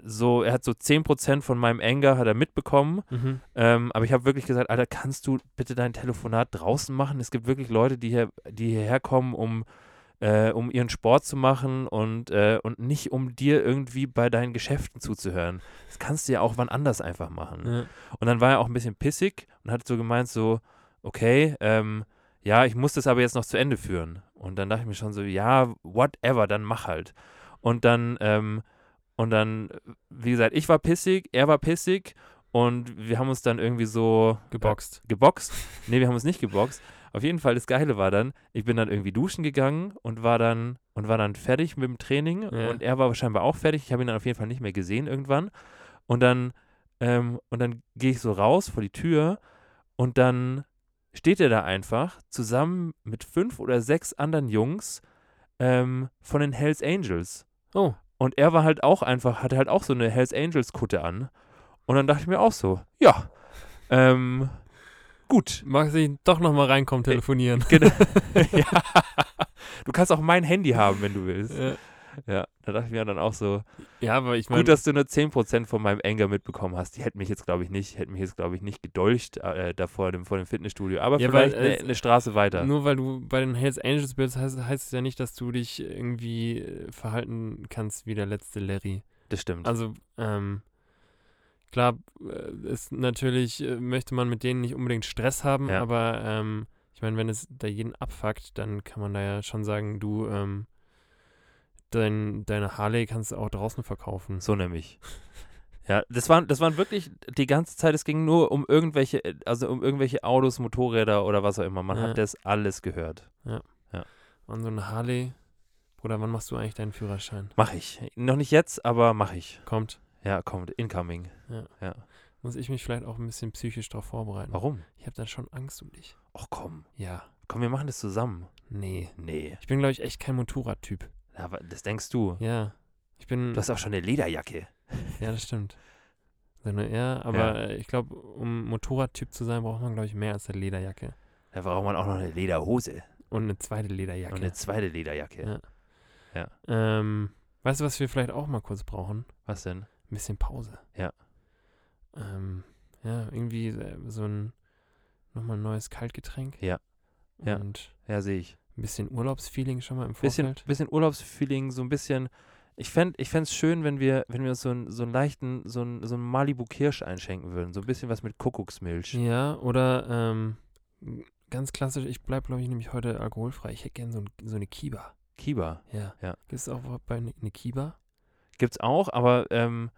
so, er hat so 10% von meinem Anger hat er mitbekommen. Mhm. Ähm, aber ich habe wirklich gesagt, Alter, kannst du bitte dein Telefonat draußen machen? Es gibt wirklich Leute, die, hier, die hierher kommen, um, äh, um ihren Sport zu machen und, äh, und nicht um dir irgendwie bei deinen Geschäften zuzuhören. Das kannst du ja auch wann anders einfach machen. Ja. Und dann war er auch ein bisschen pissig und hat so gemeint, so, okay, ähm, ja, ich muss das aber jetzt noch zu Ende führen. Und dann dachte ich mir schon so, ja, whatever, dann mach halt. Und dann, ähm, und dann, wie gesagt, ich war pissig, er war pissig und wir haben uns dann irgendwie so Geboxt. Äh, geboxt. Nee, wir haben uns nicht geboxt. Auf jeden Fall, das Geile war dann, ich bin dann irgendwie duschen gegangen und war dann und war dann fertig mit dem Training Ja. und er war scheinbar auch fertig. Ich habe ihn dann auf jeden Fall nicht mehr gesehen irgendwann. Und dann, ähm, und dann gehe ich so raus vor die Tür und dann steht er da einfach zusammen mit fünf oder sechs anderen Jungs ähm, von den Hells Angels. Oh, Und er war halt auch einfach, hatte halt auch so eine Hells Angels Kutte an. Und dann dachte ich mir auch so, ja, ähm, gut. mag ich doch nochmal reinkommen, telefonieren. Genau. *laughs* *laughs* ja. Du kannst auch mein Handy haben, wenn du willst. Ja. *laughs* Ja, da dachte ich mir dann auch so, ja, aber ich meine, gut, dass du nur 10% von meinem Anger mitbekommen hast. Die hätten mich jetzt, glaube ich, nicht, hätten mich jetzt, glaube ich, nicht gedolcht äh, da vor dem, vor dem Fitnessstudio. Aber Ja, vielleicht eine, äh, eine Straße weiter. nur weil du bei den Hells Angels bist, heißt, heißt es ja nicht, dass du dich irgendwie äh, verhalten kannst wie der letzte Larry. Das stimmt. Also, ähm, klar, äh, ist natürlich, möchte man mit denen nicht unbedingt Stress haben, Ja. aber ähm, ich meine, wenn es da jeden abfuckt, dann kann man da ja schon sagen, du, ähm, dein, deine Harley kannst du auch draußen verkaufen. So nämlich. Ja, das waren, das waren wirklich die ganze Zeit, es ging nur um irgendwelche, also um irgendwelche Autos, Motorräder oder was auch immer. Man Ja. hat das alles gehört. Und so eine Harley, Bruder, wann machst du eigentlich deinen Führerschein? Mach ich. Noch nicht jetzt, aber mach ich. Kommt. Ja, kommt. Incoming. Muss ich mich vielleicht auch ein bisschen psychisch darauf vorbereiten. Warum? Ich habe dann schon Angst um dich. Ach komm. Ja. Komm, wir machen das zusammen. Nee. Nee. Ich bin, glaube ich, echt kein Motorradtyp. Aber das denkst du. Ja. Ich bin. Du hast auch schon eine Lederjacke. Ja, das stimmt. Ja, aber Ja. äh, ich glaube, um Motorradtyp zu sein, braucht man, glaube ich, mehr als eine Lederjacke. Da braucht man auch noch eine Lederhose. Und eine zweite Lederjacke. Und eine zweite Lederjacke. Ja. Ähm, weißt du, was wir vielleicht auch mal kurz brauchen? Was denn? Ein bisschen Pause. Ja. Ähm, ja, irgendwie äh, so ein nochmal ein neues Kaltgetränk. Ja. Ja. Und Ja, sehe ich. Ein bisschen Urlaubsfeeling schon mal im Bisschen, Vorfeld. bisschen Urlaubsfeeling, so ein bisschen. Ich fände ich es schön, wenn wir, wenn wir uns so, einen so einen leichten, so einen, so einen Malibu Kirsch einschenken würden. So ein bisschen was mit Kuckucksmilch. Ja, oder ähm, ganz klassisch, ich bleibe, glaube ich, nämlich heute alkoholfrei. Ich hätte gerne so, ein, so eine Kiba. Kiba. Ja. Ja. Gibt es auch bei ne, eine Kiba? Gibt's auch, aber ähm,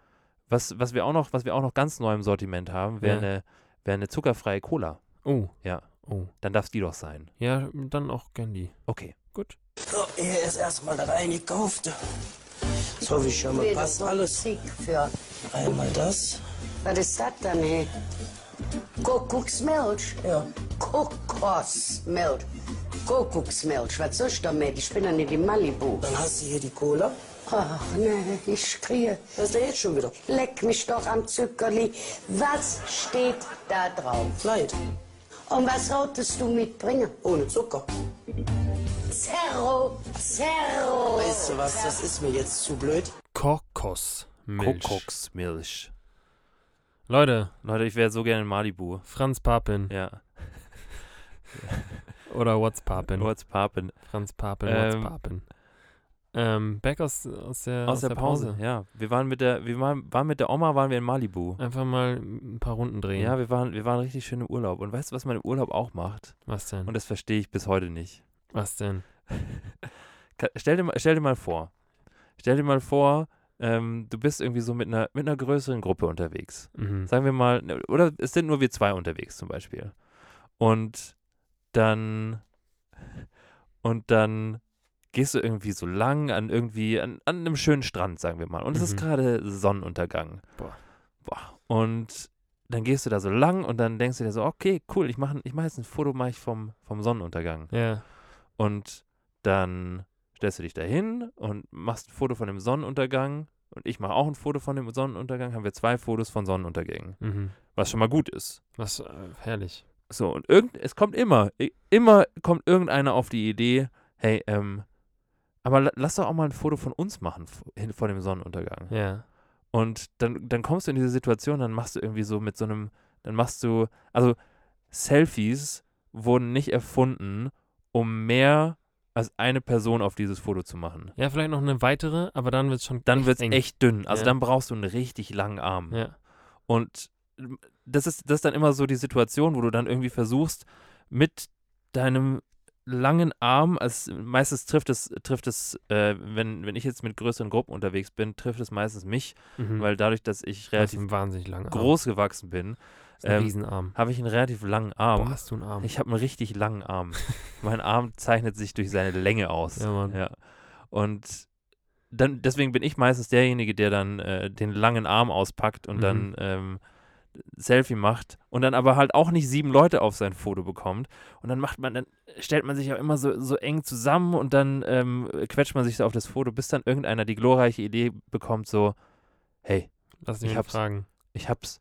was, was wir auch noch, was wir auch noch ganz neu im Sortiment haben, wäre Ja. eine, wär eine zuckerfreie Cola. Oh. Ja. Oh. Dann darf die doch sein. Ja, dann auch gern die. Okay. Gut. So, hier ist erstmal das eingekaufte. So wie schon mal passt alles. Für. Einmal das. Was ist das denn, hey? Kuckucksmilch? Ja. Kokosmilch. Kuckucksmilch, was soll ich damit? Ich bin ja nicht in Malibu. Dann hast du hier die Cola. Ach, nee, ich kriege. Was ist denn jetzt schon wieder? Leck mich doch am Zuckerli. Was steht da drauf? Light. Und was wolltest du mitbringen? Ohne Zucker. Zerro, Zerro. Weißt du was, das ist mir jetzt zu blöd. Kokosmilch. Kokosmilch. Leute, Leute, ich wäre so gerne in Malibu. Franz Papin Ja. oder What's Papin. What's poppin'? Franz Papin, What's Ähm, Papin. Ähm, back aus, aus der, Aus der Pause. Ja. Wir waren mit der, wir waren, waren mit der Oma, waren wir in Malibu. Einfach mal ein paar Runden drehen. Ja, wir waren, wir waren richtig schön im Urlaub. Und weißt du, was man im Urlaub auch macht? Was denn? Und das verstehe ich bis heute nicht. Was denn? *laughs* Stell dir, mal- stell dir mal vor, stell dir mal vor, ähm, du bist irgendwie so mit einer, mit einer größeren Gruppe unterwegs. Mhm. Sagen wir mal, ne, oder es sind nur wir zwei unterwegs zum Beispiel. Und dann, und dann gehst du irgendwie so lang an irgendwie, an, an einem schönen Strand, sagen wir mal. Und es ist Mhm. gerade Sonnenuntergang. Boah. Boah. Und dann gehst du da so lang und dann denkst du dir so, okay, cool, ich mache ich mach jetzt ein Foto mach ich vom, vom Sonnenuntergang. Ja. Und dann stellst du dich da hin und machst ein Foto von dem Sonnenuntergang. Und ich mache auch ein Foto von dem Sonnenuntergang. Haben wir zwei Fotos von Sonnenuntergängen. Mhm. Was schon mal gut ist. Was äh, herrlich. So, und irgend, es kommt immer, immer kommt irgendeiner auf die Idee, hey, ähm, aber la- lass doch auch mal ein Foto von uns machen vor dem Sonnenuntergang. Ja. Und dann, dann kommst du in diese Situation, dann machst du irgendwie so mit so einem, dann machst du, also Selfies wurden nicht erfunden, um mehr als eine Person auf dieses Foto zu machen. Ja, vielleicht noch eine weitere, aber dann wird es schon Dann wird es echt dünn. Also Ja. dann brauchst du einen richtig langen Arm. Ja. Und ähm, das ist, das ist dann immer so die Situation, wo du dann irgendwie versuchst, mit deinem langen Arm, als meistens trifft es, trifft es, äh, wenn, wenn ich jetzt mit größeren Gruppen unterwegs bin, trifft es meistens mich, Mhm. weil dadurch, dass ich relativ wahnsinnig Arm. groß gewachsen bin, ähm, habe ich einen relativ langen Arm. Boah, hast du einen Arm. Ich habe einen richtig langen Arm. *laughs* mein Arm zeichnet sich durch seine Länge aus. Ja, Mann. Ja. Und dann, deswegen bin ich meistens derjenige, der dann äh, den langen Arm auspackt und Mhm. dann ähm, Selfie macht und dann aber halt auch nicht sieben Leute auf sein Foto bekommt. Und dann macht man, dann stellt man sich auch immer so, so eng zusammen und dann ähm, quetscht man sich so auf das Foto, bis dann irgendeiner die glorreiche Idee bekommt, so, hey, Lass ich mich hab's. fragen. ich hab's.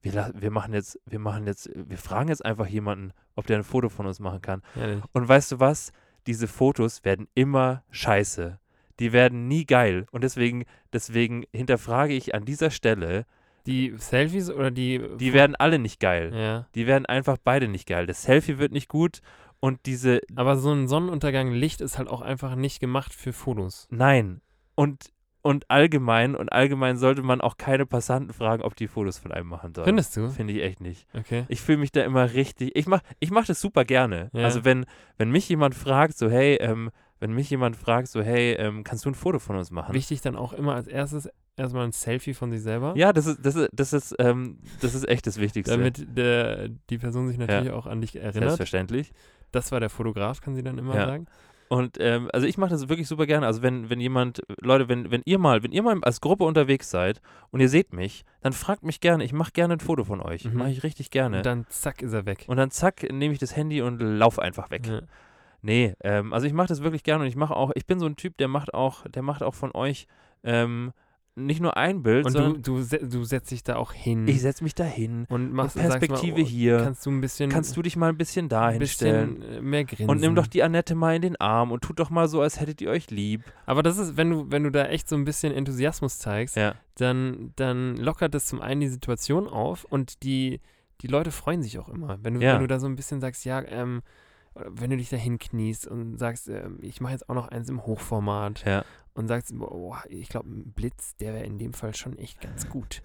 Wir, wir machen jetzt, wir machen jetzt, wir fragen jetzt einfach jemanden, ob der ein Foto von uns machen kann. Ehrlich. Und weißt du was? Diese Fotos werden immer scheiße. Die werden nie geil. Und deswegen, deswegen hinterfrage ich an dieser Stelle, Die Selfies oder die. die werden alle nicht geil. Ja. Die werden einfach beide nicht geil. Das Selfie wird nicht gut und diese, Aber so ein Sonnenuntergang Licht ist halt auch einfach nicht gemacht für Fotos. nein. Und, und allgemein, und allgemein sollte man auch keine Passanten fragen, ob die Fotos von einem machen sollen. Findest du? Finde ich echt nicht. Okay. Ich fühle mich da immer richtig. Ich mach, ich mach das super gerne. Ja. Also wenn, wenn mich jemand fragt, so hey, ähm, wenn mich jemand fragt, so hey, ähm, kannst du ein Foto von uns machen? Wichtig dann auch immer als erstes erstmal ein Selfie von sich selber. Ja, das ist, das ist, das ist, ähm, das ist echt das Wichtigste. Damit der, die Person sich natürlich auch an dich erinnert. Selbstverständlich. Das war der Fotograf, kann sie dann immer Ja. sagen. Und ähm, also ich mache das wirklich super gerne. Also wenn, wenn jemand, Leute, wenn, wenn ihr mal, wenn ihr mal als Gruppe unterwegs seid und ihr seht mich, dann fragt mich gerne. Ich mache gerne ein Foto von euch. Mhm. Mache ich richtig gerne. Und dann zack ist er weg. und dann zack, nehme ich das Handy und lauf einfach weg. Ja. Nee, ähm, also ich mache das wirklich gerne und ich mache auch, ich bin so ein Typ, der macht auch, der macht auch von euch ähm, nicht nur ein Bild, Und du, sondern du, se- du setzt dich da auch hin ich setze mich da hin. und machst und Perspektive mal, oh, hier. Kannst du ein bisschen, Kannst du dich mal ein bisschen da hinstellen? äh, mehr grinsen. Und nimm doch die Annette mal in den Arm und tut doch mal so, als hättet ihr euch lieb. Aber das ist, wenn du, wenn du da echt so ein bisschen Enthusiasmus zeigst, Ja. dann, dann lockert das zum einen die Situation auf und die, die Leute freuen sich auch immer. Wenn du, Ja. wenn du da so ein bisschen sagst, ja, ähm, wenn du dich da hinkniest und sagst, ähm, ich mache jetzt auch noch eins im Hochformat Ja. und sagst, boah, ich glaube, ein Blitz, der wäre in dem Fall schon echt ganz gut.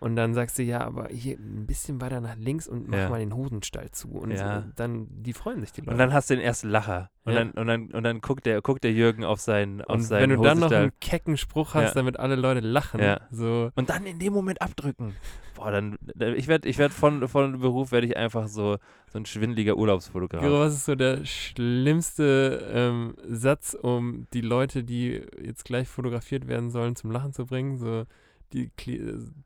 Und dann sagst du, ja, aber hier ein bisschen weiter nach links und mach Ja. mal den Hosenstall zu. Und Ja. so, dann, die freuen sich die Leute. Und dann hast du den ersten Lacher. Und, Ja. dann, und, dann, und dann guckt der, guckt der Jürgen auf seinen, auf und seinen wenn du dann noch Hosenstall. einen kecken Spruch hast, damit alle Leute lachen, so, Und dann in dem Moment abdrücken. Boah, dann, ich werde ich werd von, von Beruf werde ich einfach so, so ein schwindeliger Urlaubsfotograf. Gero, was ist so der schlimmste ähm, Satz, um die Leute, die jetzt gleich fotografiert werden sollen, zum Lachen zu bringen? So die,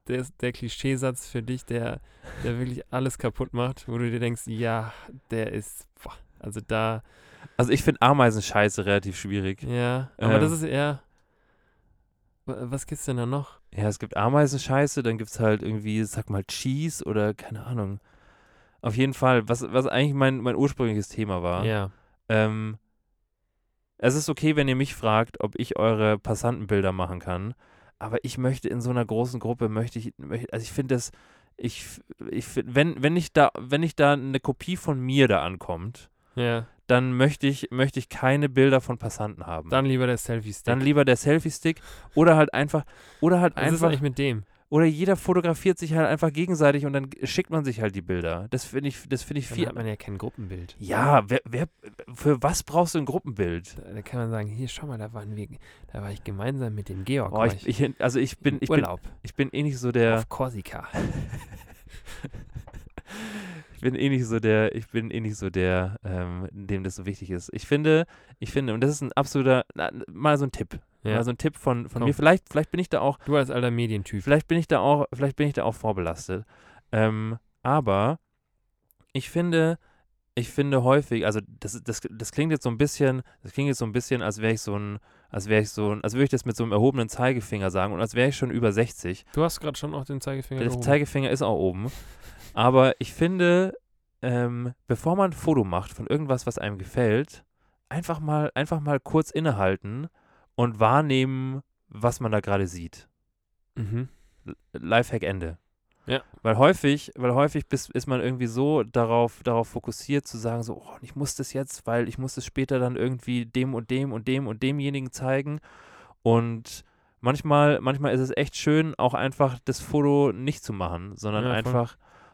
der, der Klischeesatz für dich, der, der wirklich alles kaputt macht, wo du dir denkst, ja, der ist, boah, also da, Also ich finde Ameisenscheiße relativ schwierig. ja, aber das Ähm. ist eher, was gibt's denn da noch? Ja, es gibt Ameisenscheiße, dann gibt es halt irgendwie, sag mal, Cheese oder keine Ahnung. Auf jeden Fall, was, was eigentlich mein, mein ursprüngliches Thema war. Ja, Ähm, es ist okay, wenn ihr mich fragt, ob ich eure Passantenbilder machen kann, aber ich möchte in so einer großen Gruppe, möchte ich, möchte, also ich finde das, ich, ich find, wenn, wenn ich da, wenn ich da eine Kopie von mir da ankommt, Ja. Dann möchte ich, möchte ich keine Bilder von Passanten haben. Dann lieber der Selfie-Stick. Dann lieber der Selfie-Stick oder halt einfach, oder halt Was ist einfach, eigentlich mit dem? oder jeder fotografiert sich halt einfach gegenseitig und dann schickt man sich halt die Bilder. Das finde ich, das finde ich Dann viel. hat man ja kein Gruppenbild. Ja, wer, wer, für was brauchst du ein Gruppenbild? Da, kann man sagen, hier, schau mal, da waren wir, da war ich gemeinsam mit dem Georg. Oh, ich, ich, also ich bin, ich bin, Urlaub ich bin eh nicht so der, auf Korsika. *laughs* ich bin eh nicht so der, ich bin eh nicht so der, ähm, dem das so wichtig ist. Ich finde, ich finde, und das ist ein absoluter, na, mal so ein Tipp, Ja. mal so ein Tipp von, von Komm. mir. Vielleicht, vielleicht bin ich da auch, Du als alter Medientyp. vielleicht bin ich da auch, vielleicht bin ich da auch vorbelastet. Ähm, aber ich finde, ich finde häufig, also das, das, das klingt jetzt so ein bisschen, das klingt jetzt so ein bisschen, als wäre ich so ein, als wäre ich so ein, als würde ich das mit so einem erhobenen Zeigefinger sagen und als wäre ich schon über 60. Du hast gerade schon auch den Zeigefinger Der gehoben. Zeigefinger ist auch oben. Aber ich finde, ähm, bevor man ein Foto macht von irgendwas, was einem gefällt, einfach mal, einfach mal kurz innehalten und wahrnehmen, was man da gerade sieht. Mhm. Lifehack Ende. Ja. Weil häufig, weil häufig bis, ist man irgendwie so darauf, darauf fokussiert zu sagen, so, oh, ich muss das jetzt, weil ich muss das später dann irgendwie dem und dem und dem und demjenigen zeigen. Und manchmal, manchmal ist es echt schön, auch einfach das Foto nicht zu machen, sondern Ja, voll.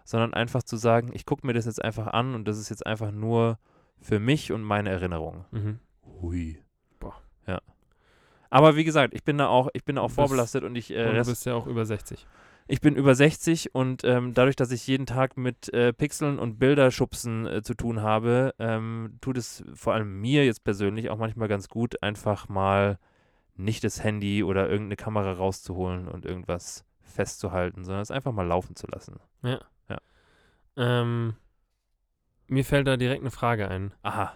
Sondern einfach zu sagen, ich gucke mir das jetzt einfach an und das ist jetzt einfach nur für mich und meine Erinnerung. Mhm. Hui. Boah. Ja. Aber wie gesagt, ich bin da auch, ich bin da auch bist- vorbelastet und ich, äh, Und du bist ja auch über 60. ich bin über 60 und ähm, dadurch, dass ich jeden Tag mit äh, Pixeln und Bilderschubsen äh, zu tun habe, ähm, tut es vor allem mir jetzt persönlich auch manchmal ganz gut, einfach mal nicht das Handy oder irgendeine Kamera rauszuholen und irgendwas festzuhalten, sondern es einfach mal laufen zu lassen. Ähm, mir fällt da direkt eine Frage ein. Aha.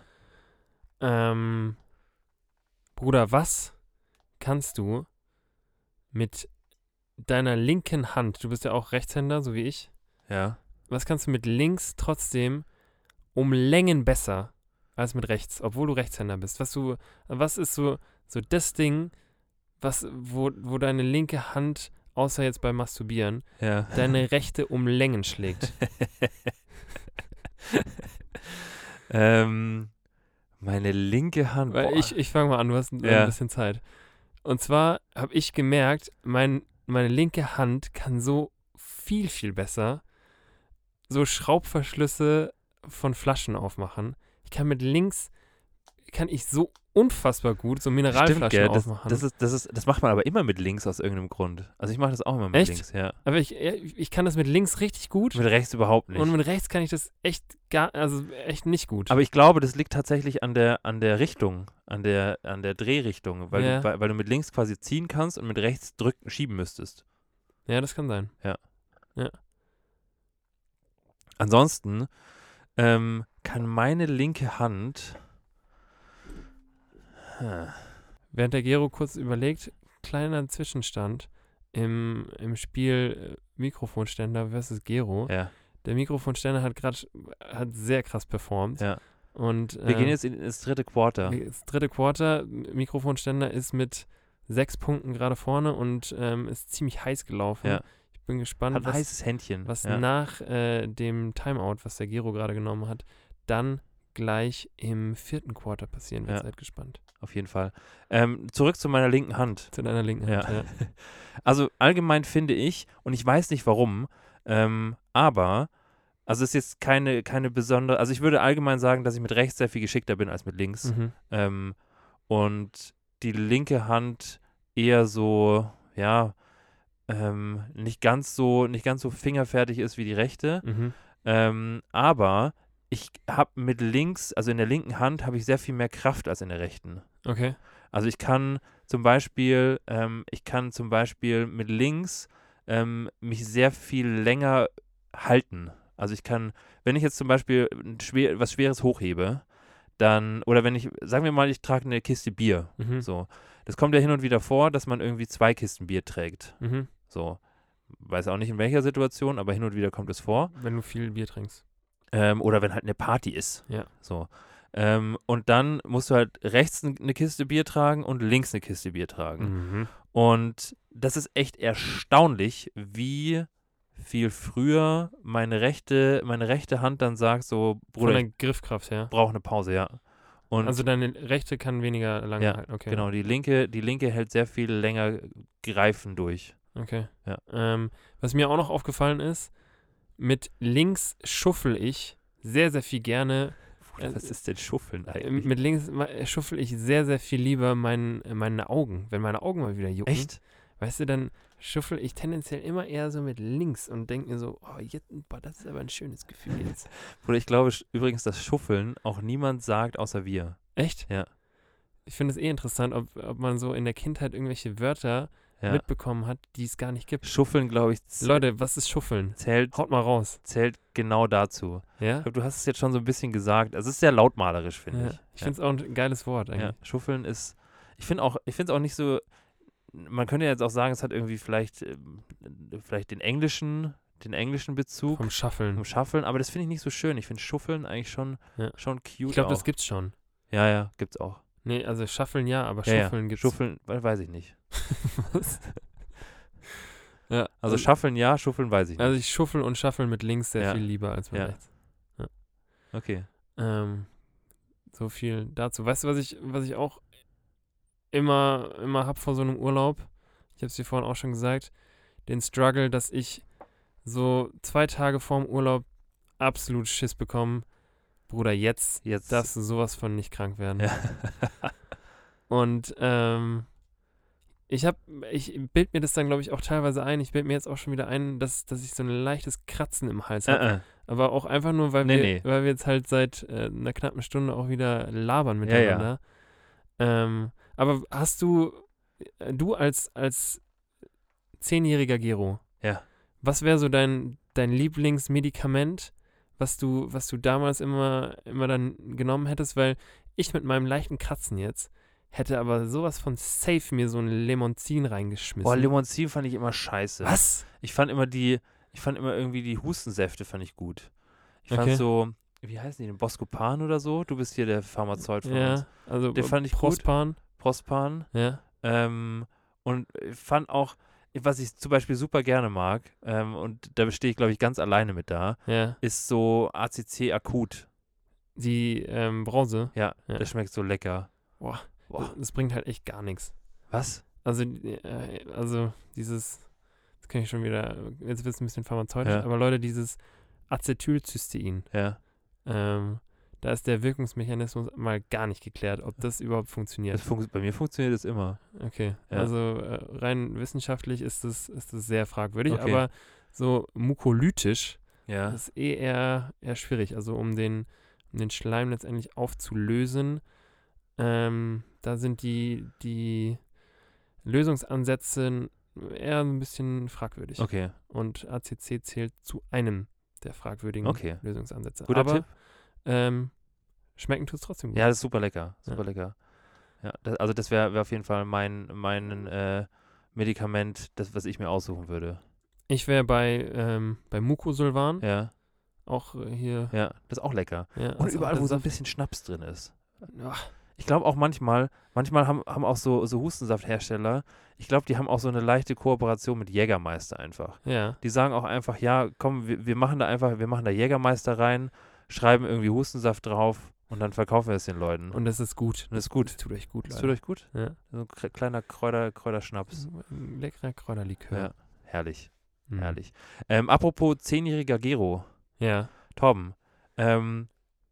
Ähm, Bruder, was kannst du mit deiner linken Hand, du bist ja auch Rechtshänder, so wie ich, Ja. was kannst du mit links trotzdem um Längen besser als mit rechts, obwohl du Rechtshänder bist? Was du, was ist so, so das Ding, was, wo, wo deine linke Hand, außer jetzt beim Masturbieren, Ja. deine rechte um Längen schlägt? *laughs* ähm, meine linke Hand. Boah. ich, ich fange mal an, du hast ein, Ja. ein bisschen Zeit. Und zwar habe ich gemerkt, mein, meine linke Hand kann so viel, viel besser so Schraubverschlüsse von Flaschen aufmachen. Ich kann mit links, kann ich so unfassbar gut so Mineralflaschen Stimmt, gell? Das, aufmachen. das, ist, das, ist, das macht man aber immer mit links aus irgendeinem Grund. Also ich mache das auch immer mit Echt? links, ja. Aber ich, ich kann das mit links richtig gut Mit rechts überhaupt nicht. und mit rechts kann ich das echt gar, also echt nicht gut. Aber ich glaube, das liegt tatsächlich an der, an der Richtung, an der, an der Drehrichtung, weil, Ja. du, weil, weil du mit links quasi ziehen kannst und mit rechts drücken, schieben müsstest. ja, das kann sein. Ansonsten ähm, kann meine linke Hand. Während der Gero kurz überlegt, kleiner Zwischenstand im, im Spiel äh, Mikrofonständer versus Gero. Ja, Der Mikrofonständer hat gerade hat sehr krass performt. Ja. Und wir äh, gehen jetzt in, ins dritte Quarter. das dritte Quarter. Mikrofonständer ist mit sechs Punkten gerade vorne und ähm, ist ziemlich heiß gelaufen. Ja. Ich bin gespannt, Hat was, heißes Händchen. was ja. nach äh, dem Timeout, was der Gero gerade genommen hat, dann gleich im vierten Quarter passieren wird. Ja. Seid gespannt. Auf jeden Fall. Ähm, zurück zu meiner linken Hand. Zu deiner linken Ja. Hand. Ja. *laughs* Also allgemein finde ich, und ich weiß nicht warum, ähm, aber, also es ist jetzt keine, keine besondere, also ich würde allgemein sagen, dass ich mit rechts sehr viel geschickter bin als mit links. Mhm. Ähm, und die linke Hand eher so, ja, ähm, nicht ganz so, nicht ganz so fingerfertig ist wie die rechte. Mhm. Ähm, aber ich habe mit links, also in der linken Hand, habe ich sehr viel mehr Kraft als in der rechten. Okay. Also ich kann zum Beispiel, ähm, ich kann zum Beispiel mit links ähm, mich sehr viel länger halten. Also ich kann, wenn ich jetzt zum Beispiel ein schwer, was Schweres hochhebe, dann, oder wenn ich, sagen wir mal, ich trage eine Kiste Bier, Mhm. so. Das kommt ja hin und wieder vor, dass man irgendwie zwei Kisten Bier trägt. Mhm. So. Weiß auch nicht in welcher Situation, aber hin und wieder kommt es vor. Wenn du viel Bier trinkst. Ähm, oder wenn halt eine Party ist. Ja. So. Ähm, und dann musst du halt rechts eine Kiste Bier tragen und links eine Kiste Bier tragen. Mhm. Und das ist echt erstaunlich, wie viel früher meine rechte, meine rechte Hand dann sagt, so, Von Bruder, der ich Griffkraft her. brauche eine Pause, ja. Und Also deine rechte kann weniger lange Ja, halten. Okay. genau, die linke, die linke hält sehr viel länger greifen durch. Okay. Ja. Ähm, was mir auch noch aufgefallen ist, mit links schuffel ich sehr, sehr viel gerne. Äh, Was ist denn Schuffeln äh, eigentlich? Mit links äh, schuffel ich sehr, sehr viel lieber mein, äh, meine Augen. Wenn meine Augen mal wieder jucken. Echt? Weißt du, dann schuffel ich tendenziell immer eher so mit links und denke mir so, oh, jetzt, boah, das ist aber ein schönes Gefühl jetzt. *laughs* Bruder, ich glaube übrigens, dass Schuffeln auch niemand sagt, außer wir. Echt? Ja. Ich finde es eh interessant, ob, ob man so in der Kindheit irgendwelche Wörter Ja. mitbekommen hat, die es gar nicht gibt. Schuffeln, glaube ich, Leute, was ist Schuffeln? zählt, Haut mal raus. zählt genau dazu. Ja? Ich glaube, du hast es jetzt schon so ein bisschen gesagt. Es ist sehr lautmalerisch, finde ja. ich. Ich finde es auch ein geiles Wort eigentlich. Schuffeln ist, ich finde auch, ich finde es auch nicht so, man könnte jetzt auch sagen, es hat irgendwie vielleicht, ähm, vielleicht den englischen, den englischen Bezug Vom Schaffeln. vom Schaffeln, aber das finde ich nicht so schön. Ich finde Schuffeln eigentlich schon, Ja. schon cute Ich glaube, das gibt's schon. ja, ja, gibt's auch. Nee, also Schaffeln ja, aber Ja, Schuffeln ja. gibt's. Schuffeln, we- weiß ich nicht. *laughs* Was? ja, Also Schaffeln ja, Schuffeln weiß ich nicht. also ich schuffel und schaffel mit links sehr Ja. viel lieber als mit rechts. okay. Ähm, so viel dazu. Weißt du, was ich, was ich auch immer, immer hab vor so einem Urlaub? Ich habe es dir vorhin auch schon gesagt. Den Struggle, dass ich so zwei Tage vorm Urlaub absolut Schiss bekomme. Bruder, jetzt Jetzt. darfst du sowas von nicht krank werden. Ja. *laughs* Und ähm, ich habe, ich bild mir das dann, glaube ich, auch teilweise ein. Ich bild mir jetzt auch schon wieder ein, dass, dass ich so ein leichtes Kratzen im Hals habe. äh, äh. Aber auch einfach nur, weil, Nee, wir, nee. weil wir jetzt halt seit äh, einer knappen Stunde auch wieder labern Ja, ja. miteinander. Ähm, aber hast du, äh, du als, als zehnjähriger Gero, Ja. was wäre so dein, dein Lieblingsmedikament, was du, was du damals immer, immer dann genommen hättest? Weil ich mit meinem leichten Kratzen jetzt hätte aber sowas von safe mir so ein Lemonzin reingeschmissen. Boah, Limonzin fand ich immer scheiße. Was? Ich fand immer die, ich fand immer irgendwie die Hustensäfte fand ich gut. Ich fand Okay. so, wie heißen die denn, Boscopan oder so? Du bist hier der Pharmazeut von uns. Ja, also Den fand ich gut. Prospan. Prospan. Ja. Ähm, und fand auch, was ich zum Beispiel super gerne mag, ähm, und da stehe ich, glaube ich, ganz alleine mit da, Ja, ist so ACC akut. die ähm, Brause. Ja, Ja. das schmeckt so lecker. Boah, Boah. Das, das bringt halt echt gar nichts. Was? Also, äh, also dieses, das kann ich schon wieder, jetzt wird es ein bisschen pharmazeutisch, Ja. aber Leute, dieses Acetylcystein, Ja. ähm, da ist der Wirkungsmechanismus mal gar nicht geklärt, ob das überhaupt Das funktioniert. fun bei mir funktioniert das immer. Okay, Ja. also äh, rein wissenschaftlich ist das, ist das sehr fragwürdig, Okay. aber so mukolytisch Ja. Das ist eh eher, eher schwierig. Also um den, um den Schleim letztendlich aufzulösen, ähm, da sind die, die Lösungsansätze eher ein bisschen fragwürdig. Okay. Und ACC zählt zu einem der fragwürdigen Okay. Lösungsansätze. Guter Aber Tipp. Ähm, schmecken tut es trotzdem gut. Ja, das ist super lecker. Ja. Super lecker. Ja, das, also das wäre wär auf jeden Fall mein, mein äh, Medikament, das, was ich mir aussuchen würde. Ich wäre bei, ähm, bei Mucosolvan, Ja, auch äh, hier. ja, das ist auch lecker. Ja, Und auch überall, der wo so ein bisschen Schnaps drin ist. Ja, Ich glaube auch manchmal, manchmal haben, haben auch so, so Hustensafthersteller, ich glaube, die haben auch so eine leichte Kooperation mit Jägermeister einfach. ja. Die sagen auch einfach, ja, komm, wir, wir machen da einfach, wir machen da Jägermeister rein, schreiben irgendwie Hustensaft drauf und dann verkaufen wir es den Leuten. Und das ist gut. Und das ist gut. Das tut euch gut, Das Leute. tut euch gut? Ja. So ein kle- kleiner Kräuter, Kräuterschnaps. Ein leckerer Kräuterlikör. Ja, herrlich, Mhm. herrlich. Ähm, apropos zehnjähriger Gero, Ja. Torben, ähm,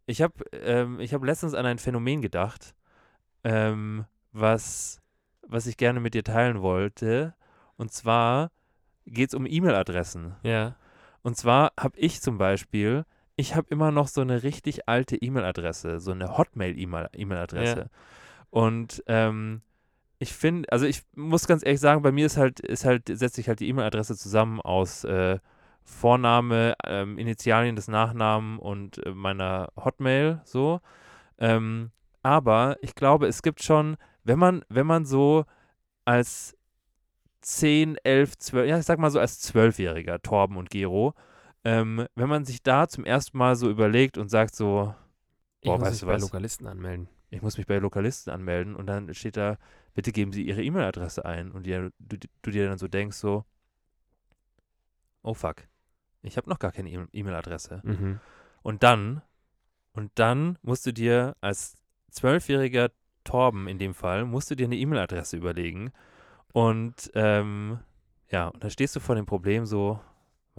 ich habe ähm, ich hab letztens an ein Phänomen gedacht, ähm, was, was ich gerne mit dir teilen wollte. Und zwar geht es um E-Mail-Adressen. Ja. Und zwar habe ich zum Beispiel, ich habe immer noch so eine richtig alte E-Mail-Adresse, so eine Hotmail-E-Mail-Adresse. Und ähm, ich finde, also ich muss ganz ehrlich sagen, bei mir ist halt, ist halt, setzt sich halt die E-Mail-Adresse zusammen aus äh, Vorname, ähm, Initialien des Nachnamen und äh, meiner Hotmail so. Ähm, aber ich glaube, es gibt schon, wenn man, wenn man so als 10, 11, 12, ja, ich sag mal so als Zwölfjähriger, Torben und Gero, ähm, wenn man sich da zum ersten Mal so überlegt und sagt so, Ich boah, muss weißt mich du bei was? Lokalisten anmelden. ich muss mich bei Lokalisten anmelden und dann steht da, bitte geben Sie Ihre E-Mail-Adresse ein und dir, du, du dir dann so denkst so, oh fuck, ich habe noch gar keine E-Mail-Adresse. Mhm. Und dann, und dann musst du dir als zwölfjähriger Torben in dem Fall, musst du dir eine E-Mail-Adresse überlegen und ähm, ja, und dann stehst du vor dem Problem so,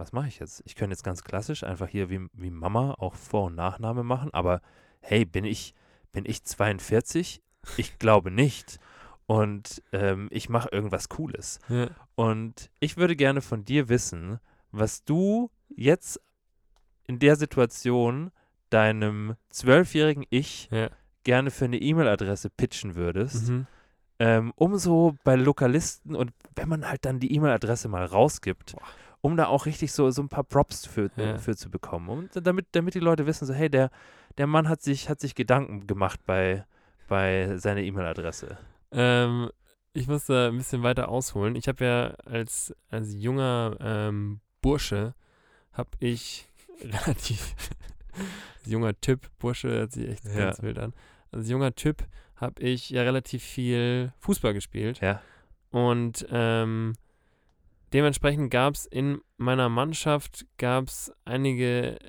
was mache ich jetzt? Ich könnte jetzt ganz klassisch einfach hier wie, wie Mama auch Vor- und Nachname machen, aber hey, bin ich, bin ich 42? Ich glaube nicht. Und ähm, ich mache irgendwas Cooles. Ja. Und ich würde gerne von dir wissen, was du jetzt in der Situation deinem zwölfjährigen Ich Ja. gerne für eine E-Mail-Adresse pitchen würdest, Mhm. ähm, um so bei Lokalisten und wenn man halt dann die E-Mail-Adresse mal rausgibt, um da auch richtig so, so ein paar Props für, Ja. für zu bekommen. Und damit, damit die Leute wissen, so, hey, der, der Mann hat sich, hat sich Gedanken gemacht bei, bei seiner E-Mail-Adresse. Ähm, ich muss da ein bisschen weiter ausholen. Ich habe ja als, als junger ähm, Bursche, habe ich *laughs* relativ, als junger Typ, Bursche hört sich echt Ja. ganz wild an. Als junger Typ habe ich ja relativ viel Fußball gespielt. Ja. Und ähm, dementsprechend gab es in meiner Mannschaft gab's einige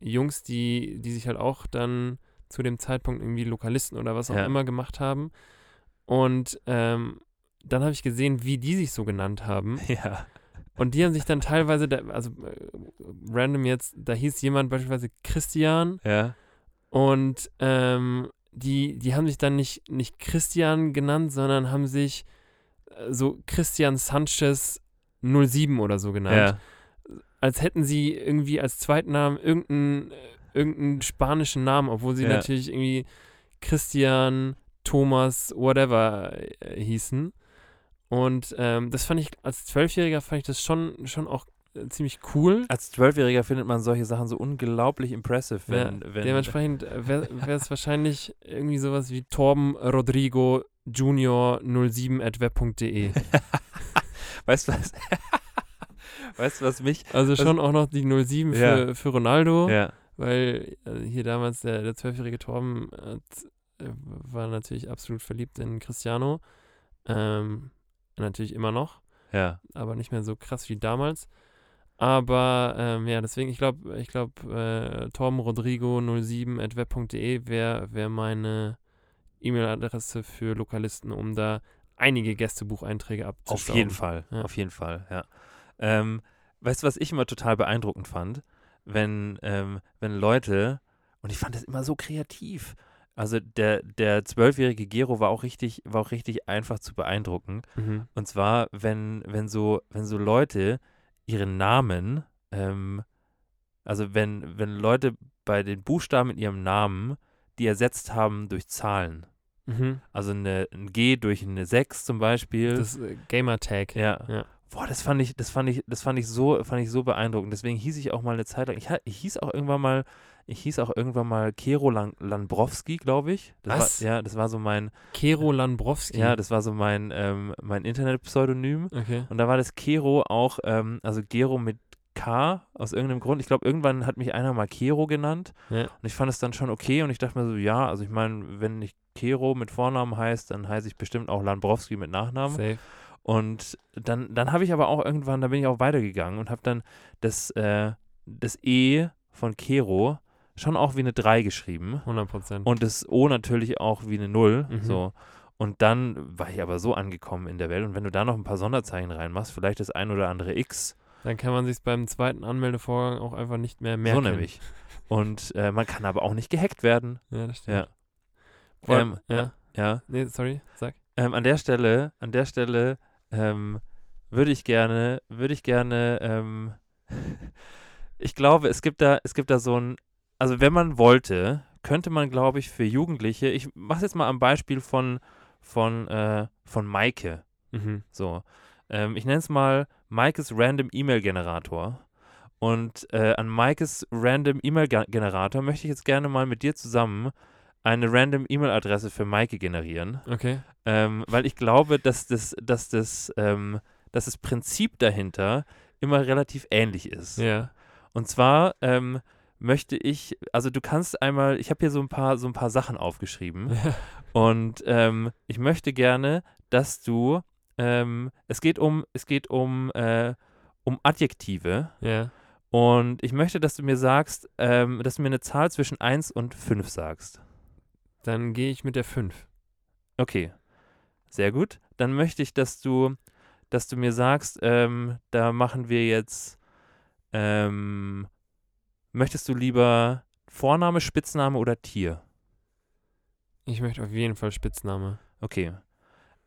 äh, Jungs, die, die sich halt auch dann zu dem Zeitpunkt irgendwie Lokalisten oder was auch Ja. immer gemacht haben. Und ähm, dann habe ich gesehen, wie die sich so genannt haben. *laughs* Ja. Und die haben sich dann teilweise, da, also äh, random jetzt, da hieß jemand beispielsweise Christian Ja. und ähm, die, die haben sich dann nicht, nicht Christian genannt, sondern haben sich äh, so Christian Sanchez 07 oder so genannt. Ja. Als hätten sie irgendwie als Zweitnamen irgendeinen, äh, irgendeinen spanischen Namen, obwohl sie Ja. natürlich irgendwie Christian, Thomas, whatever äh, hießen. Und ähm, das fand ich, als Zwölfjähriger fand ich das schon, schon auch äh, ziemlich cool. Als Zwölfjähriger findet man solche Sachen so unglaublich impressive, wenn, ja, wenn dementsprechend wäre es wahrscheinlich irgendwie sowas wie Torben Rodrigo Junior 07 at web.de. *laughs* weißt du was? *laughs* weißt du was mich? Also Was- schon auch noch die 07 für, Ja. für Ronaldo, Ja. weil äh, hier damals der, der zwölfjährige Torben hat, äh, war natürlich absolut verliebt in Cristiano. Ähm, natürlich immer noch, Ja. aber nicht mehr so krass wie damals. Aber ähm, ja, deswegen, ich glaube, ich glaube, äh, Torben Rodrigo 07 at web.de wäre wär meine E-Mail-Adresse für Lokalisten, um da einige Gästebucheinträge Auf abzustauben. jeden Fall. Ja. Auf jeden Fall, ja. Ähm, weißt du, was ich immer total beeindruckend fand? Wenn, ähm, wenn Leute, und ich fand das immer so kreativ. Also der, der zwölfjährige Gero war auch richtig, war auch richtig einfach zu beeindrucken. Mhm. Und zwar, wenn, wenn so, wenn so Leute ihren Namen, ähm, also wenn, wenn Leute bei den Buchstaben in ihrem Namen, die ersetzt haben durch Zahlen. Mhm. Also eine, ein G durch eine 6 zum Beispiel. Das äh, Gamertag. ja. Ja. Boah, das fand ich, das fand ich, das fand ich so, fand ich so beeindruckend. Deswegen hieß ich auch mal eine Zeit lang, ich, ich hieß auch irgendwann mal, ich hieß auch irgendwann mal Kero Lan Lambrowski, glaube ich. Das Was? War, ja, das war so mein, Kero Lambrowski. ja, das war so mein, ähm, mein Internetpseudonym. Okay. Und da war das Kero auch, ähm, also Gero mit K aus irgendeinem Grund. Ich glaube, irgendwann hat mich einer mal Kero genannt. Ja. Und ich fand es dann schon okay. Und ich dachte mir so, ja, also ich meine, wenn ich Kero mit Vornamen heißt, dann heiße ich bestimmt auch Lambrowski mit Nachnamen. Safe. Und dann, dann habe ich aber auch irgendwann, da bin ich auch weitergegangen und habe dann das, äh, das E von Kero schon auch wie eine 3 geschrieben. 100 Prozent. Und das O natürlich auch wie eine 0. Mhm. So. Und dann war ich aber so angekommen in der Welt. Und wenn du da noch ein paar Sonderzeichen reinmachst, vielleicht das ein oder andere X, Dann kann man sich beim zweiten Anmeldevorgang auch einfach nicht mehr merken. so nämlich. Und äh, man kann aber auch nicht gehackt werden. Ja, das stimmt. Ja. Ähm, ja. Ja. Nee, sorry, sag. Ähm, an der Stelle, an der Stelle ähm, würde ich gerne, würde ich gerne, ähm, *laughs* ich glaube, es gibt da, es gibt da so ein, also wenn man wollte, könnte man, glaube ich, für Jugendliche, ich mache jetzt mal am Beispiel von, von, äh, von Maike. Mhm. So, ähm, ich nenne es mal Maikes Random E-Mail Generator. Und äh, an Maikes Random E-Mail Ge- Generator möchte ich jetzt gerne mal mit dir zusammen eine Random E-Mail-Adresse für Maike generieren. Okay. Ähm, weil ich glaube, dass das, dass das, ähm, dass das Prinzip dahinter immer relativ ähnlich ist. Ja. Und zwar ähm, möchte ich, also du kannst einmal, ich habe hier so ein paar, so ein paar Sachen aufgeschrieben *laughs* und ähm, ich möchte gerne, dass du, ähm, es geht um, es geht um, äh, um Adjektive ja. und ich möchte, dass du mir sagst, ähm, dass du mir eine Zahl zwischen 1 und 5 sagst. Dann gehe ich mit der 5. Okay, sehr gut. Dann möchte ich, dass du, dass du mir sagst, ähm, da machen wir jetzt, ähm, möchtest du lieber Vorname, Spitzname oder Tier? Ich möchte auf jeden Fall Spitzname. Okay.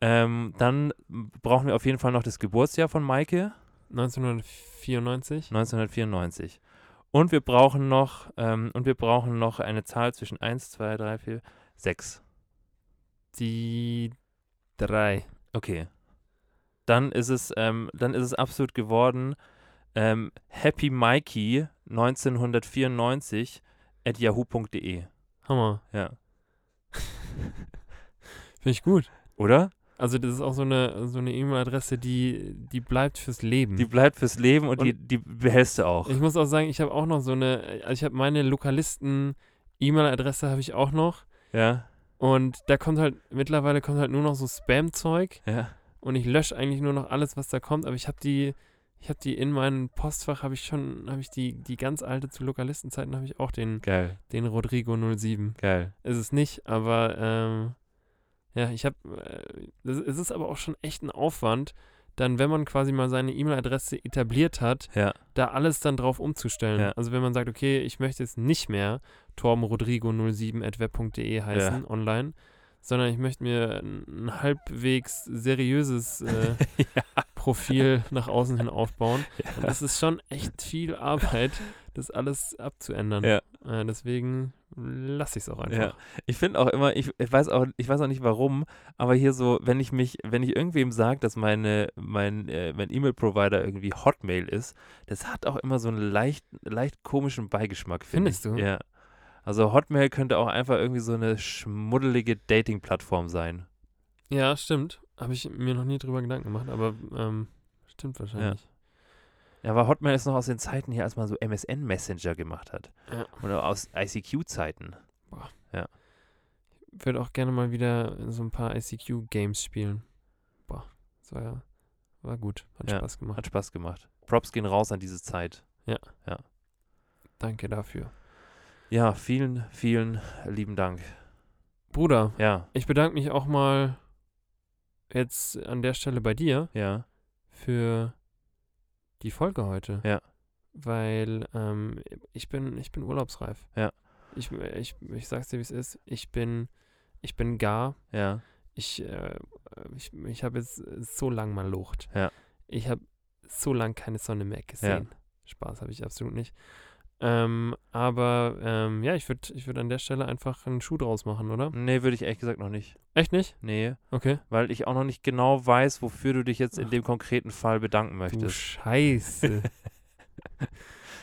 Ähm, dann brauchen wir auf jeden Fall noch das Geburtsjahr von Maike, 1994. 1994. Und wir brauchen noch, ähm, und wir brauchen noch eine Zahl zwischen 1, 2, 3, 4, 6. Die 3. Okay. Dann ist es, ähm, dann ist es absolut geworden. Ähm, Happy Mikey 1994 at yahoo.de. Hammer. Ja. *laughs* Finde ich gut. Oder? Also das ist auch so eine so eine E-Mail-Adresse, die, die bleibt fürs Leben. Die bleibt fürs Leben und, die, die behältst du auch. ich muss auch sagen, ich habe auch noch so eine, also ich habe meine Lokalisten-E-Mail-Adresse habe ich auch noch. Ja, Und da kommt halt, mittlerweile kommt halt nur noch so Spam-Zeug ja. und ich lösche eigentlich nur noch alles, was da kommt, aber ich habe die, ich habe die in meinem Postfach, habe ich schon, habe ich die, die ganz alte zu Lokalistenzeiten, habe ich auch den, Geil, den Rodrigo 07. geil. Ist es nicht, aber ähm, ja, ich habe, äh, es ist aber auch schon echt ein Aufwand, dann, wenn man quasi mal seine E-Mail-Adresse etabliert hat, Ja, da alles dann drauf umzustellen. Ja. Also wenn man sagt, okay, ich möchte jetzt nicht mehr torbenrodrigo07.web.de heißen online, sondern ich möchte mir ein, halbwegs seriöses äh, *laughs* Profil nach außen hin *laughs* aufbauen. Und das ist schon echt viel Arbeit, das alles abzuändern. Ja. Äh, deswegen lasse ich es auch einfach. Ja. Ich finde auch immer, ich, ich weiß auch, ich weiß auch nicht warum, aber hier so, wenn ich mich, wenn ich irgendwem sage, dass meine, mein, äh, mein E-Mail-Provider irgendwie Hotmail ist, das hat auch immer so einen leicht, leicht komischen Beigeschmack, finde Findest ich. du? Ja. Also Hotmail könnte auch einfach irgendwie so eine schmuddelige Dating-Plattform sein. Ja, stimmt. Habe ich mir noch nie drüber Gedanken gemacht, aber ähm, stimmt wahrscheinlich. Ja, aber Hotmail ist noch aus den Zeiten hier, als man so MSN-Messenger gemacht hat. Ja. Oder aus ICQ-Zeiten. Ich würde auch gerne mal wieder so ein paar ICQ-Games spielen. Boah, das war ja war gut. Hat Ja, Spaß gemacht. Hat Spaß gemacht. Props gehen raus an diese Zeit. Danke dafür. Ja, vielen, vielen lieben Dank. Bruder, Ja, ich bedanke mich auch mal jetzt an der Stelle bei dir ja, für die Folge heute. Ja. Weil ähm, ich bin, ich bin urlaubsreif. Ja. Ich, ich, ich sag's dir, wie es ist. Ich bin, ich bin gar. ja, Ich, äh, ich, ich habe jetzt so lang mal Lucht. Ja. Ich habe so lang keine Sonne mehr gesehen. Spaß habe ich absolut nicht. Ähm, aber ähm, ja, ich würde ich würd an der Stelle einfach einen Schuh draus machen, oder? Nee, würde ich ehrlich gesagt noch nicht. Echt nicht? Nee, Okay. weil ich auch noch nicht genau weiß, wofür du dich jetzt in dem konkreten Fall bedanken Du möchtest. Scheiße. *laughs*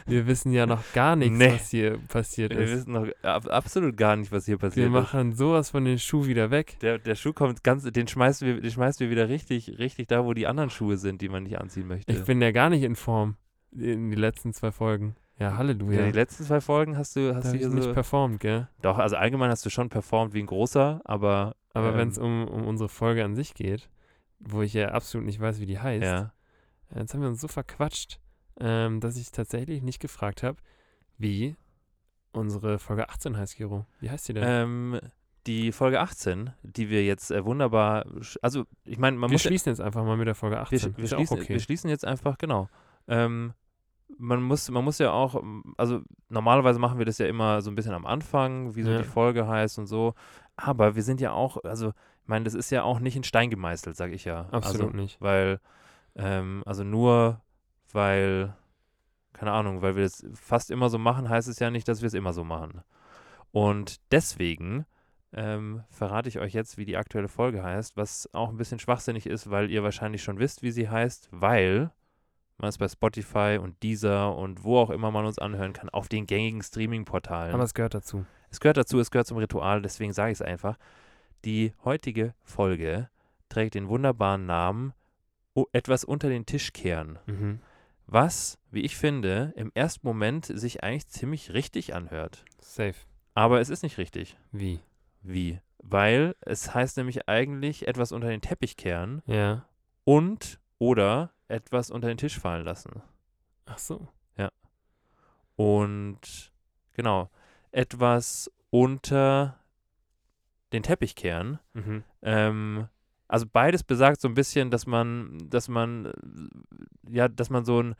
Wir wissen ja noch gar nichts, Nee. was hier passiert Wir ist. wissen noch ab, absolut gar nicht, was hier Wir passiert ist. machen sowas von den Schuh wieder weg. Der, der Schuh kommt ganz, den schmeißen wir, den schmeißen wir wieder richtig, richtig da, wo die anderen Schuhe sind, die man nicht anziehen möchte. Ich bin ja gar nicht in Form in die letzten zwei Folgen. Ja, Halleluja. ja, die letzten zwei Folgen hast du, hast du hier nicht so. performt, gell? Doch, also allgemein hast du schon performt wie ein großer, aber. Aber ähm, wenn es um, um unsere Folge an sich geht, wo ich ja absolut nicht weiß, wie die heißt, Ja. äh, jetzt haben wir uns so verquatscht, ähm, dass ich tatsächlich nicht gefragt habe, wie unsere Folge 18 heißt, Giro. Wie heißt die denn? Ähm, die Folge 18, die wir jetzt äh, wunderbar. Also, ich meine, man wir muss. ja- schließen jetzt einfach mal mit der Folge 18. wir, wir, schließen, okay. wir schließen jetzt einfach, genau. Ähm, man muss, man muss ja auch, ähm, also normalerweise machen wir das ja immer so ein bisschen am Anfang, wie so Ja. die Folge heißt und so. Aber wir sind ja auch, also, ich meine, das ist ja auch nicht in Stein gemeißelt, sage ich ja. Absolut also, nicht. Weil, ähm, also nur weil, keine Ahnung, weil wir das fast immer so machen, heißt es ja nicht, dass wir es immer so machen. Und deswegen ähm, verrate ich euch jetzt, wie die aktuelle Folge heißt, was auch ein bisschen schwachsinnig ist, weil ihr wahrscheinlich schon wisst, wie sie heißt, weil man es bei Spotify und Deezer und wo auch immer man uns anhören kann, auf den gängigen Streaming-Portalen. Aber es gehört dazu. Es gehört dazu, es gehört zum Ritual, deswegen sage ich es einfach. Die heutige Folge trägt den wunderbaren Namen etwas unter den Tisch kehren, Mhm. was, wie ich finde, im ersten Moment sich eigentlich ziemlich richtig anhört. Safe. Aber es ist nicht richtig. Wie? Wie? Weil es heißt nämlich eigentlich etwas unter den Teppich kehren Ja. und oder etwas unter den Tisch fallen lassen. Ach so. Und genau, etwas unter den Teppich kehren. Mhm. Ähm, also beides besagt so ein bisschen, dass man, dass man, ja, dass man so ein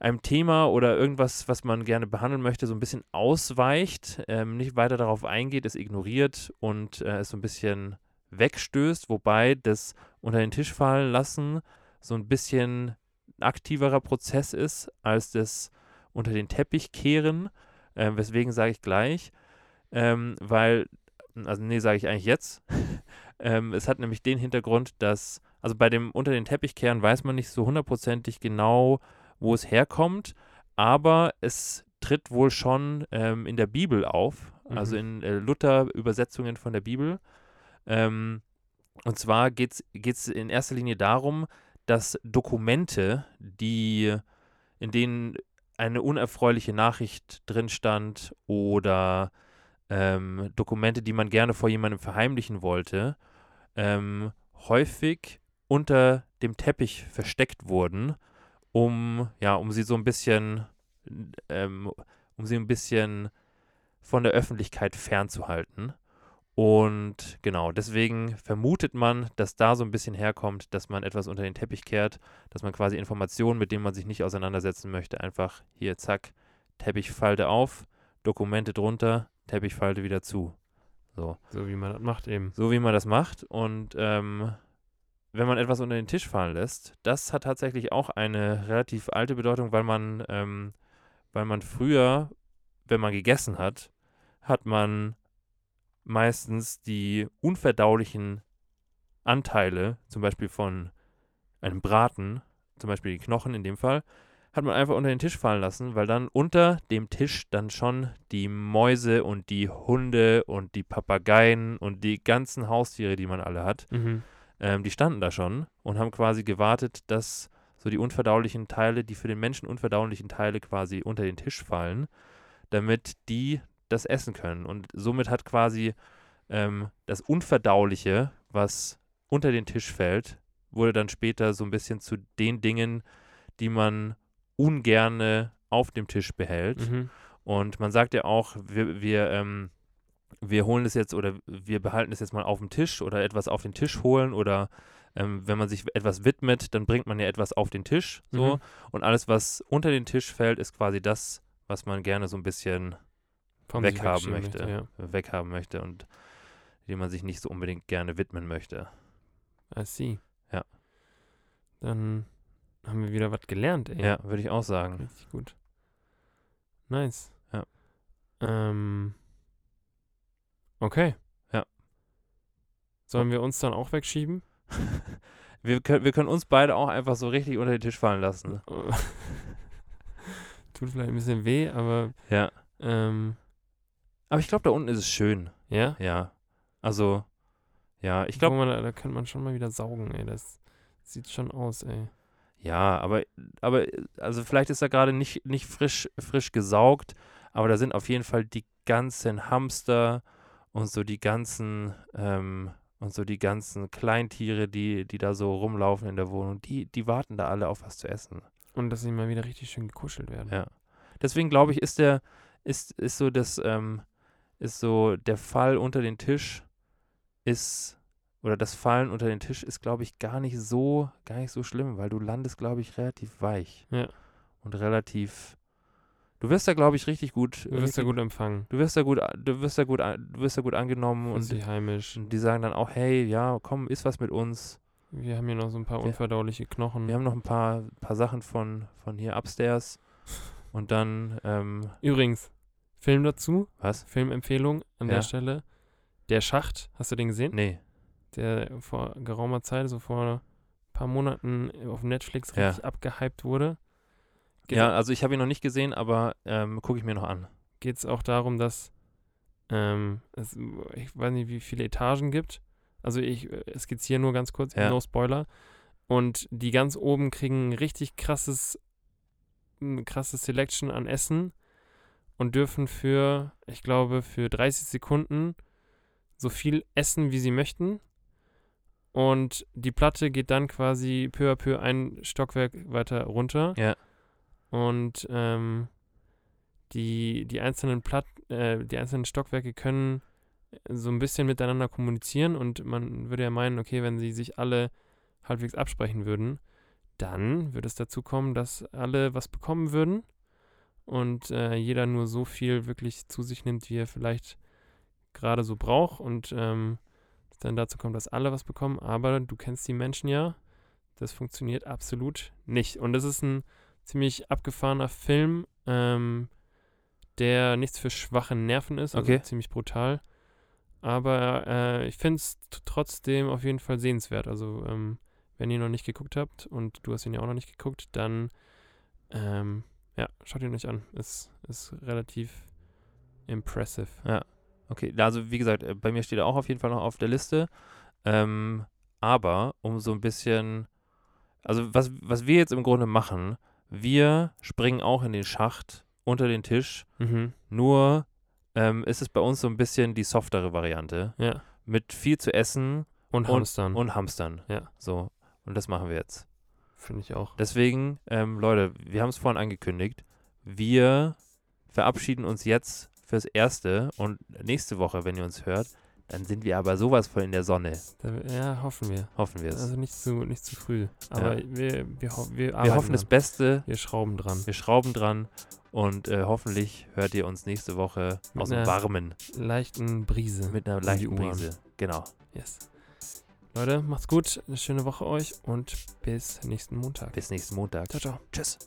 einem Thema oder irgendwas, was man gerne behandeln möchte, so ein bisschen ausweicht, ähm, nicht weiter darauf eingeht, es ignoriert und äh, es so ein bisschen wegstößt, wobei das unter den Tisch fallen lassen so ein bisschen aktiverer Prozess ist als das unter den Teppich kehren. Ähm, weswegen sage ich gleich, ähm, weil, also nee, sage ich eigentlich jetzt. *laughs* ähm, es hat nämlich den Hintergrund, dass, also bei dem unter den Teppich kehren weiß man nicht so hundertprozentig genau, wo es herkommt, aber es tritt wohl schon ähm, in der Bibel auf, also in äh, Luther-Übersetzungen von der Bibel. Ähm, und zwar geht es in erster Linie darum, dass Dokumente, die, in denen eine unerfreuliche Nachricht drin stand oder ähm, Dokumente, die man gerne vor jemandem verheimlichen wollte, ähm, häufig unter dem Teppich versteckt wurden, um, ja, um sie so ein bisschen, ähm, um sie ein bisschen von der Öffentlichkeit fernzuhalten. Und genau, deswegen vermutet man, dass da so ein bisschen herkommt, dass man etwas unter den Teppich kehrt, dass man quasi Informationen, mit denen man sich nicht auseinandersetzen möchte, einfach hier, zack, Teppichfalte auf, Dokumente drunter, Teppichfalte wieder zu. So. So wie man das macht eben. So wie man das macht. Und ähm, wenn man etwas unter den Tisch fallen lässt, das hat tatsächlich auch eine relativ alte Bedeutung, weil man, ähm, weil man früher, wenn man gegessen hat, hat man meistens die unverdaulichen Anteile, zum Beispiel von einem Braten, zum Beispiel die Knochen in dem Fall, hat man einfach unter den Tisch fallen lassen, weil dann unter dem Tisch dann schon die Mäuse und die Hunde und die Papageien und die ganzen Haustiere, die man alle hat, Mhm. ähm, die standen da schon und haben quasi gewartet, dass so die unverdaulichen Teile, die für den Menschen unverdaulichen Teile quasi unter den Tisch fallen, damit die das essen können. Und somit hat quasi ähm, das Unverdauliche, was unter den Tisch fällt, wurde dann später so ein bisschen zu den Dingen, die man ungerne auf dem Tisch behält. Mhm. Und man sagt ja auch, wir, wir, ähm, wir holen es jetzt oder wir behalten es jetzt mal auf dem Tisch oder etwas auf den Tisch holen oder ähm, wenn man sich etwas widmet, dann bringt man ja etwas auf den Tisch. So. Mhm. Und alles, was unter den Tisch fällt, ist quasi das, was man gerne so ein bisschen weghaben wegschieben möchte, ja. weghaben möchte und dem man sich nicht so unbedingt gerne widmen möchte. I see. Ja. Dann haben wir wieder was gelernt, ey. Ja, würde ich auch sagen. Richtig gut. Nice. Ja. Ähm. Okay. Ja. Sollen wir uns dann auch wegschieben? *laughs* Wir können, wir können uns beide auch einfach so richtig unter den Tisch fallen lassen. *laughs* Tut vielleicht ein bisschen weh, aber Ja. ähm, Aber ich glaube, da unten ist es schön. ja. Ja. Also, ja, ich glaube, da, da könnte man schon mal wieder saugen, ey. Das sieht schon aus, ey. ja, aber, aber, also vielleicht ist da gerade nicht, nicht frisch, frisch gesaugt, aber da sind auf jeden Fall die ganzen Hamster und so die ganzen, ähm, und so die ganzen Kleintiere, die, die da so rumlaufen in der Wohnung, die, die warten da alle auf was zu essen. Und dass sie mal wieder richtig schön gekuschelt werden. Ja. Deswegen glaube ich, ist der, ist, ist so das, ähm, ist so der Fall unter den Tisch ist, oder das Fallen unter den Tisch ist, glaube ich, gar nicht so, gar nicht so schlimm, weil du landest, glaube ich, relativ weich. Ja. Und relativ, du wirst da, glaube ich, richtig gut, Du wirst ja richtig- gut empfangen. du wirst da gut, du wirst da gut, du wirst da gut angenommen Und und, heimisch. und die sagen dann auch, hey, ja, komm, iss was mit uns. Wir haben hier noch so ein paar unverdauliche Knochen. Wir haben noch ein paar, paar Sachen von, von hier upstairs. Und dann, ähm, Übrigens, Film dazu, was? Filmempfehlung an Ja. der Stelle. Der Schacht, hast du den gesehen? Nee. Der vor geraumer Zeit, so vor ein paar Monaten auf Netflix Ja. richtig abgehypt wurde. Geht Ja, also ich habe ihn noch nicht gesehen, aber ähm, gucke ich mir noch an. geht es auch darum, dass ähm, es, ich weiß nicht, wie viele Etagen gibt. Also ich äh, skizziere nur ganz kurz, Ja. no Spoiler. Und die ganz oben kriegen ein richtig krasses eine krasse Selection an Essen und dürfen für, ich glaube, für 30 Sekunden so viel essen, wie sie möchten. Und die Platte geht dann quasi peu à peu ein Stockwerk weiter runter. Ja. Und ähm, die, die einzelnen Platt, äh, die einzelnen Stockwerke können so ein bisschen miteinander kommunizieren und man würde ja meinen, okay, wenn sie sich alle halbwegs absprechen würden, dann würde es dazu kommen, dass alle was bekommen würden und äh, jeder nur so viel wirklich zu sich nimmt, wie er vielleicht gerade so braucht und ähm, dann dazu kommt, dass alle was bekommen. Aber du kennst die Menschen ja, das funktioniert absolut nicht. Und das ist ein ziemlich abgefahrener Film, ähm, der nichts für schwache Nerven ist, also Okay. ziemlich brutal. Aber äh, ich finde es trotzdem auf jeden Fall sehenswert. Also, ähm, wenn ihr ihn noch nicht geguckt habt und du hast ihn ja auch noch nicht geguckt, dann ähm, ja, schaut ihn euch an. Ist, ist relativ impressive. Okay, also wie gesagt, äh, bei mir steht er auch auf jeden Fall noch auf der Liste. Ähm, aber um so ein bisschen, also was, was wir jetzt im Grunde machen, wir springen auch in den Schacht unter den Tisch, Mhm. nur ähm, ist es bei uns so ein bisschen die softere Variante Ja. mit viel zu essen Und Und- Hamstern. und Hamstern. Ja. So, und das machen wir jetzt. Finde ich auch. Deswegen, ähm, Leute, wir haben es vorhin angekündigt, wir verabschieden uns jetzt fürs Erste und nächste Woche, wenn ihr uns hört, dann sind wir aber sowas von in der Sonne. Ja, hoffen wir. Hoffen wir es. Also nicht zu, nicht zu früh. Aber wir, wir, wir, wir arbeiten hoffen das dran. Beste, Wir schrauben dran. wir schrauben dran und äh, hoffentlich hört ihr uns nächste Woche Mit aus dem einer Warmen Leichten Brise. mit einer leichten. Brise. Genau. Yes. Leute, macht's gut. Eine schöne Woche euch und bis nächsten Montag. Bis nächsten Montag. Ciao, ciao. Tschüss.